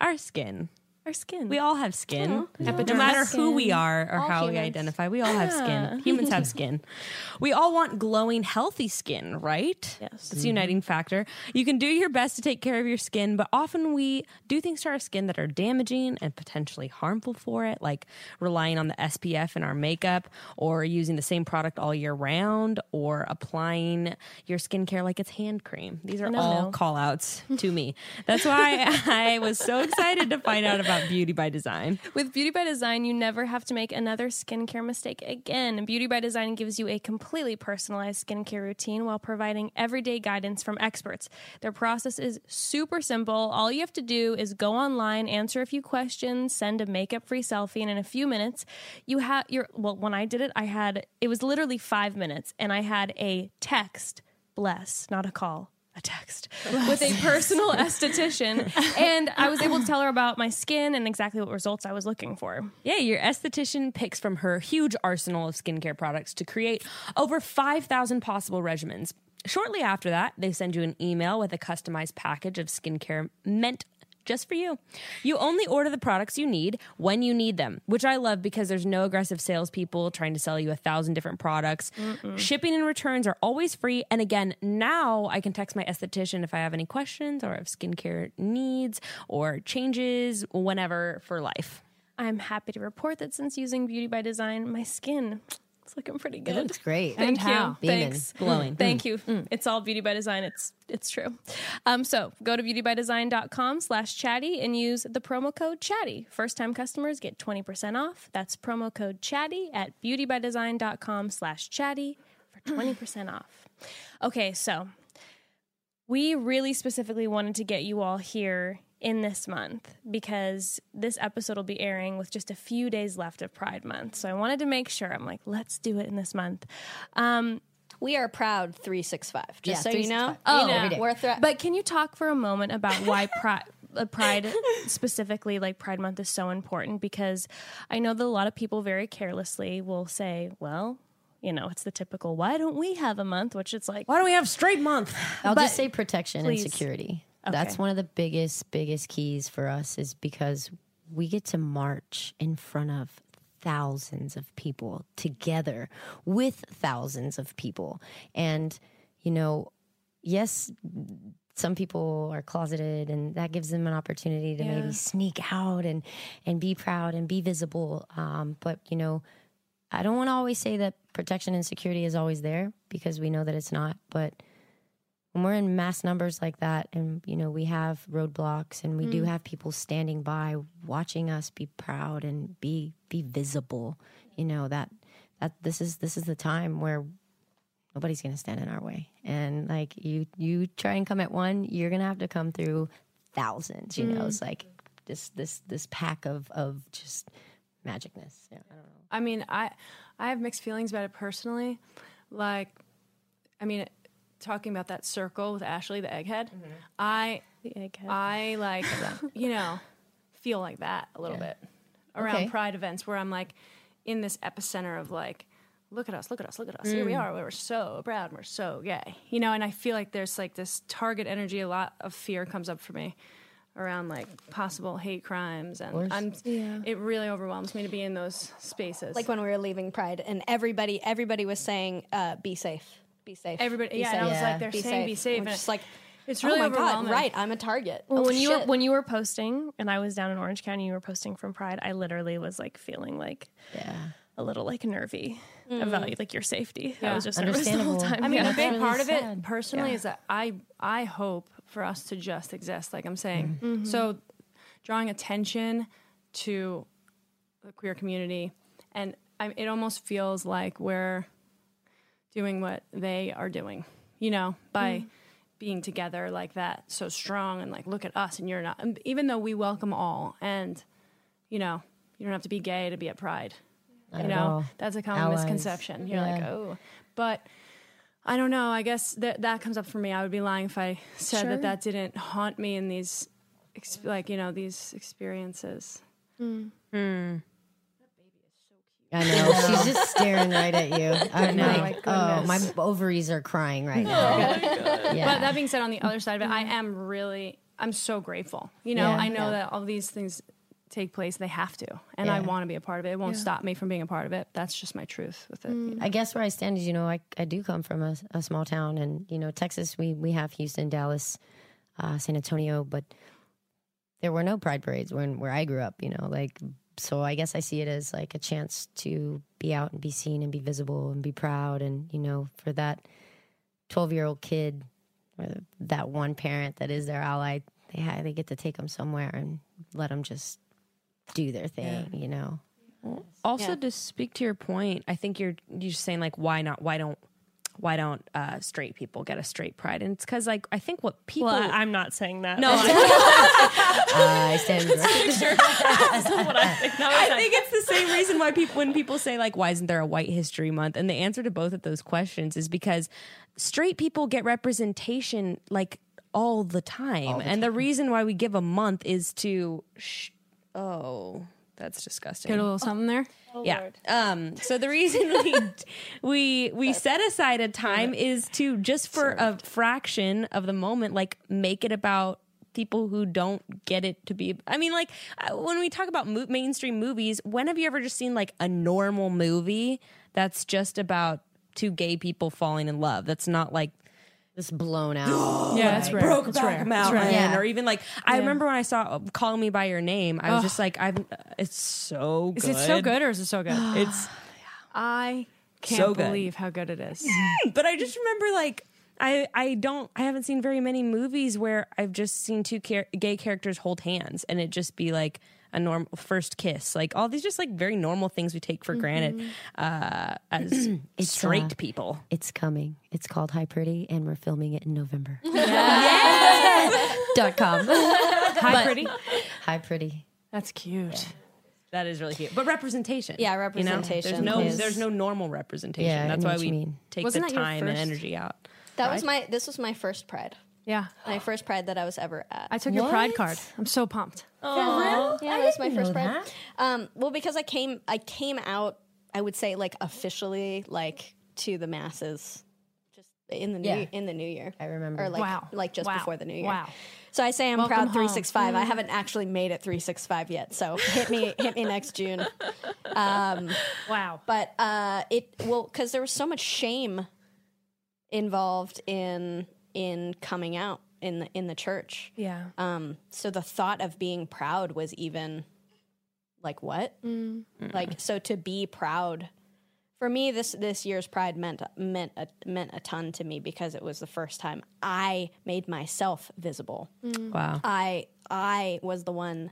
our skin. Our skin. We all have skin. No matter who we are or All how we identify, we all have skin. Humans have skin. We all want glowing, healthy skin, right? Yes. That's the uniting factor. You can do your best to take care of your skin, but often we do things to our skin that are damaging and potentially harmful for it, like relying on the SPF in our makeup or using the same product all year round or applying your skincare like it's hand cream. These are No, all no. call outs to me. That's why I was so excited to find out about Beauty by Design. With Beauty by Design, you never have to make another skincare mistake again. Beauty by Design gives you a completely personalized skincare routine while providing everyday guidance from experts. Their process is super simple. All you have to do is go online, answer a few questions, send a makeup-free selfie, and in a few minutes, you have your well, when I did it, I had it was literally 5 minutes and I had a text, bless, not a call a text. With a personal esthetician and i was able to tell her about my skin and exactly what results i was looking for. Yeah, your esthetician picks from her huge arsenal of skincare products to create over 5,000 possible regimens. Shortly after that, they send you an email with a customized package of skincare meant just for you. You only order the products you need when you need them, which I love because there's no aggressive salespeople trying to sell you a thousand different products. Shipping and returns are always free. And again, now I can text my esthetician if I have any questions or have skincare needs or changes whenever for life. i'm happy to report that since using beauty by design my skin it's looking pretty good It looks great. Thank And you. how? Beaming. Thanks. Glowing. Thank you. It's all beauty by design. It's it's true. Um, so go to beautybydesign.com slash chatty and use the promo code chatty. First time customers get 20% off. That's promo code chatty at beautybydesign.com slash chatty for 20% off. Okay, so we really specifically wanted to get you all here in this month because this episode will be airing with just a few days left of Pride Month. So I wanted to make sure I'm like, let's do it in this month. Um, We are proud 365. Just Yeah, so you know. Oh, You know. We're thre- But can you talk for a moment about why Pride, uh, Pride specifically, like Pride Month, is so important? Because I know that a lot of people very carelessly will say, "Well, you know, it's the typical why don't we have a month?" Which it's like, Why don't we have straight month? I'll But- just say protection please. and security. Okay. That's one of the biggest, biggest keys for us is because we get to march in front of thousands of people together with thousands of people. And, you know, yes, some people are closeted and that gives them an opportunity to Yeah. maybe sneak out and, and be proud and be visible. Um, but, you know, I don't want to always say that protection and security is always there because we know that it's not. But when we're in mass numbers like that, and you know we have roadblocks, and we do mm. have people standing by watching us be proud and be be visible, you know that that this is this is the time where nobody's going to stand in our way. And like you you try and come at one, you're going to have to come through thousands. You know, mm. it's like this this this pack of of just magicness. Yeah, I don't know. I mean, I I have mixed feelings about it personally. Like, I mean, talking about that circle with Ashley, the egghead, I the egghead. I like, you know, feel like that a little bit around Okay. pride events where I'm like in this epicenter of like, look at us, look at us, look at us. Here we are. We're so proud. We're so gay. You know, and I feel like there's like this target energy. A lot of fear comes up for me around like possible hate crimes, and. I'm, it really overwhelms me to be in those spaces. like when we were leaving Pride, and everybody everybody was saying, uh, "Be safe, be safe." everybody, be yeah, and I was Yeah. like, they're be saying safe. be safe, We're and just like, it's really oh my overwhelming. god, right? I'm a target. Well, Oh, when you were when you were posting and I was down in Orange County, you were posting from Pride. I literally was like feeling like Yeah. a little like nervy about like your safety. I was just nervous the whole Understandable. time. I mean, yeah. a big really part of it personally Yeah. is that I I hope for us to just exist, like I'm saying. Mm-hmm. So, drawing attention to the queer community, and I, it almost feels like we're doing what they are doing, you know, by Mm. being together like that, so strong, and like look at us, and you're not. and even though we welcome all, and you know, you don't have to be gay to be at Pride. Not you know, all. that's a common Allies. misconception. You're like, oh, but I don't know. I guess that that comes up for me. I would be lying if I said Sure. that that didn't haunt me in these, ex- like you know, these experiences. I know. She's just staring right at you. I'm know, like, oh, my ovaries are crying right now. Yeah. But that being said, on the other side of it, I am really, I'm so grateful. You know, Yeah. I know Yeah. that all these things take place. They have to, and I Yeah. want to be a part of it. It won't stop me from being a part of it. That's just my truth with it. you know? I guess where I stand is, you know, I, I do come from a, a small town, and you know, Texas. We we have Houston, Dallas, uh, San Antonio, but there were no pride parades when where I grew up. You know, like so. I guess I see it as like a chance to be out and be seen and be visible and be proud, and you know, for that twelve year old kid or that one parent that is their ally, they ha- they get to take them somewhere and let them just do their thing. You know. Also, Yeah. to speak to your point, I think you're you're just saying like, why not? Why don't? Why don't uh, straight people get a straight pride? And it's because like I think what people. Well, I, am not saying that. no, I, I stand corrected. I think it's the same reason why people when people say like, why isn't there a White History Month? And the answer to both of those questions is because straight people get representation like all the time, and the reason why we give a month is to. Sh- oh, that's disgusting. Get a little something there. Yeah. Um. So the reason we we we set aside a time is to just for a fraction of the moment, like make it about people who don't get it to be. I mean, like uh, when we talk about mo- mainstream movies, when have you ever just seen like a normal movie that's just about two gay people falling in love? That's not like Just blown out. Yeah, that's rare. That's rare. Brokeback Mountain, Yeah. or even like I remember when I saw uh, "Call Me by Your Name," I was just like, "I've." It's so Is good. it so good or is it so good? It's I can't So believe how good it is. but I just remember like I I don't I haven't seen very many movies where I've just seen two char- gay characters hold hands and it just be like a normal first kiss like all these just like very normal things we take for granted uh, as It's, straight uh, people. It's coming. It's called Hi Pretty, and we're filming it in November. Dot com. Hi, pretty. Hi Pretty. That's cute. That is really cute, but representation. Yeah, you know? representation There's no is- there's no normal representation. Yeah, That's why we mean. take Wasn't the that your time and energy out. That was my. This was my first pride. Yeah. My first pride that I was ever at. I took your pride What? card. I'm so pumped. yeah, that was my didn't first know pride. that. Um, well, because I came, I came out. I would say like officially, like to the masses, just in the new Yeah. in the new year. I remember. or like Wow. like just Wow. before the new year. Wow. So I say I'm Welcome proud home. 365. I haven't actually made it 365 yet. So hit me hit me next June. Wow. But uh, it well because there was so much shame involved in in coming out in the in the church. Yeah. Um, so the thought of being proud was even like what? Like so to be proud for me this this year's pride meant meant a, meant a ton to me because it was the first time I made myself visible. Wow. I I was the one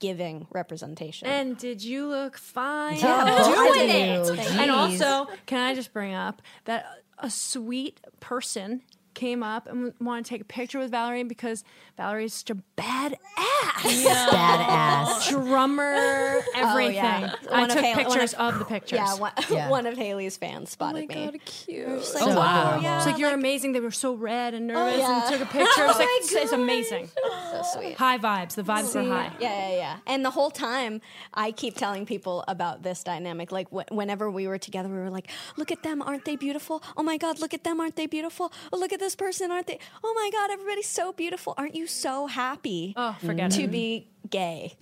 giving representation. And did you look fine? Yeah, I both it. you. And also, can I just bring up that a sweet person came up and wanted to take a picture with Valerie because Valerie is such a bad ass. badass. Drummer, oh, everything. yeah. I One took Haley- one pictures of- of the pictures. yeah, one, Yeah. one of Haley's fans spotted oh me. cute. Just like, So oh, wow. adorable. yeah, It's like you're amazing. They were so red and nervous yeah. and took a picture. It's like it's, it's amazing. so sweet. High vibes. The vibes are high. Yeah, yeah, yeah. And the whole time, I keep telling people about this dynamic. Like wh- whenever we were together, we were like, "Look at them, aren't they beautiful? Oh my God, look at them, aren't they beautiful? Oh, look at this person, aren't they? Oh my God, everybody's so beautiful. Aren't you so happy Oh, forget to it. be gay?"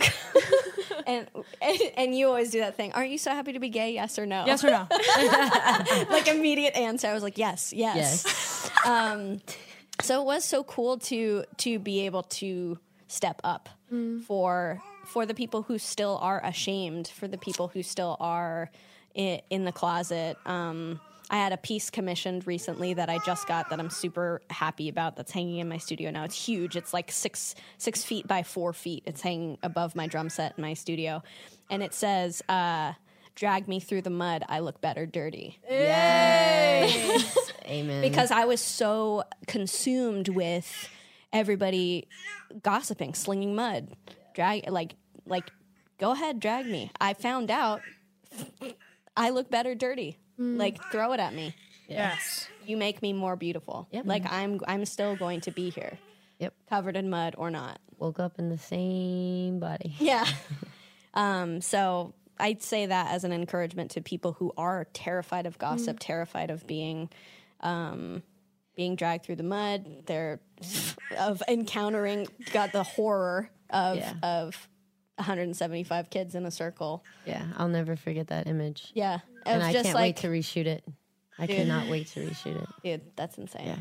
and, and and you always do that thing. Aren't you so happy to be gay? Yes or no? Yes or no? like immediate answer. I was like, yes, yes. Yes. Um, so it was so cool to to be able to step up for for the people who still are ashamed, for the people who still are in, in the closet. Um, I had a piece commissioned recently that I just got that I'm super happy about. That's hanging in my studio now. It's huge. It's like six six feet by four feet. It's hanging above my drum set in my studio, and it says. Uh, Drag me through the mud. I look better dirty Yay! Amen. because I was so consumed with everybody gossiping, slinging mud, drag like like go ahead, drag me. I found out I look better dirty. Like throw it at me. yes. You make me more beautiful. Yep. Like I'm I'm still going to be here. Yep. Covered in mud or not. Woke up in the same body. Yeah. um, so I'd say that as an encouragement to people who are terrified of gossip, terrified of being um, being dragged through the mud. They're of encountering got the horror of Yeah. of 175 kids in a circle. Yeah, I'll never forget that image. Yeah, it and was I just can't like, wait to reshoot it. I Dude. cannot wait to reshoot it. dude, that's insane. Yeah.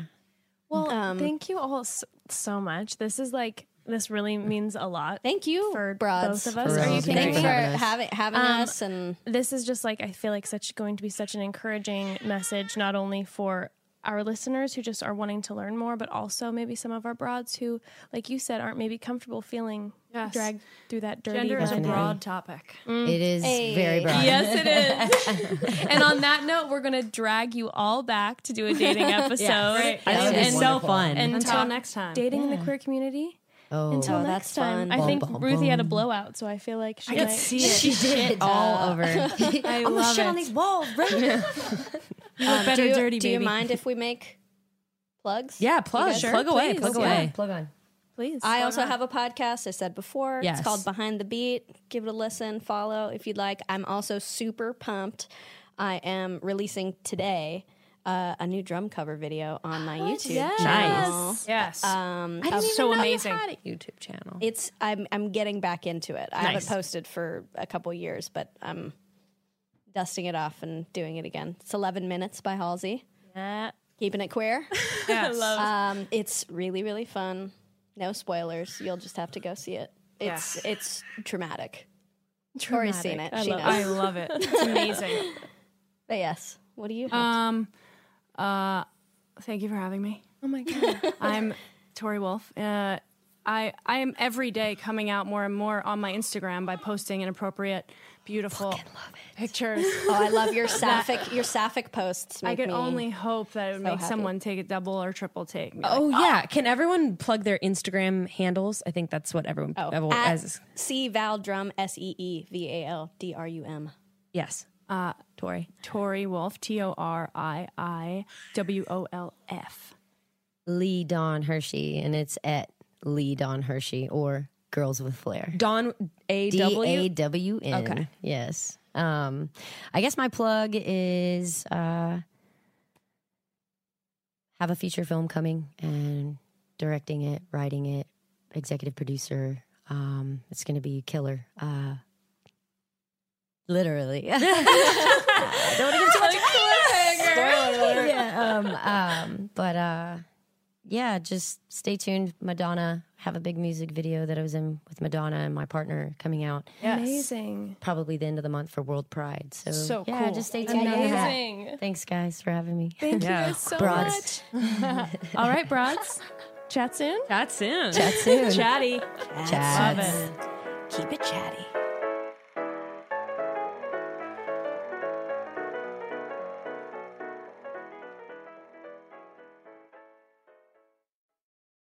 Well, Um, thank you all so, so much. This is like this really means a lot. Thank you For broads. both of us. For Are you kidding Thanks Thanks me? for having us. having having Um, us and this is just like I feel like such going to be such an encouraging message, not only for our listeners who just are wanting to learn more, but also maybe some of our broads who, like you said, aren't maybe comfortable feeling Yes. dragged through that dirty. Gender is a Definitely. broad topic. It is Hey. very broad. Yes, it is. and on that note, we're going to drag you all back to do a dating episode. Right. That would be And- so fun. And Until talk next time. dating in the queer community. oh, Until Oh, next that's time. fun. I think Bum, bum, Ruthie had a bum. blowout, so I feel like she I could might- see it. she did it all over. I I'm love shit it. on these walls, right? um, better do, you- dirty, do you baby. mind if we make plugs? Yeah, plug, guys- plug away, please. plug Yeah. away. Plug on. Please. I also have a podcast. I said before. Yes. It's called Behind the Beat. Give it a listen, follow if you'd like. I'm also super pumped. I am releasing today uh, a new drum cover video on my YouTube yes. channel. Yes. Um, That's of- so amazing. Had a YouTube channel. it's I'm I'm getting back into it. I Nice. haven't posted for a couple years, but I'm dusting it off and doing it again. It's 11 minutes by Halsey. Yeah. Keeping it queer. yes. Um, it's really, really fun. No spoilers. You'll just have to go see it. It's it's traumatic. Torii's seen it. I she love knows. I love it. It's amazing. But yes, what do you have? Um, uh, thank you for having me. Oh my god. I'm Torii Wolf. Uh, I I am every day coming out more and more on my Instagram by posting inappropriate, beautiful pictures. oh, I love your sapphic your sapphic posts. I Make could me, only hope that it would make happy. someone take a double or triple take. and be Oh like, yeah, can everyone plug their Instagram handles? I think that's what everyone. oh, everyone at as, C Val Drum S E E V A L D R U M. yes, uh, Torii. Torii Wolf, T O R I I W O L F. Lee Dawn Hershey, and it's at Lee Dawn Hershey or Girls with Flair. Dawn A D A W. W N. Okay. Yes. Um, I guess my plug is uh, have a feature film coming and directing it, writing it, executive producer. Um, it's going to be killer. Uh, literally. Don't want to give too much yeah, um, um, but uh, yeah, just stay tuned. Madonna have a big music video that I was in with Madonna and my partner coming out Amazing. probably the end of the month for World Pride. So, So yeah, cool. just stay tuned. on that. Amazing. Thanks, guys, for having me. Thank Yeah. you guys so Broads. much. All right, broads. Chat soon. Chat soon. Chat soon. Chatty. Chat. Love it. Keep it chatty.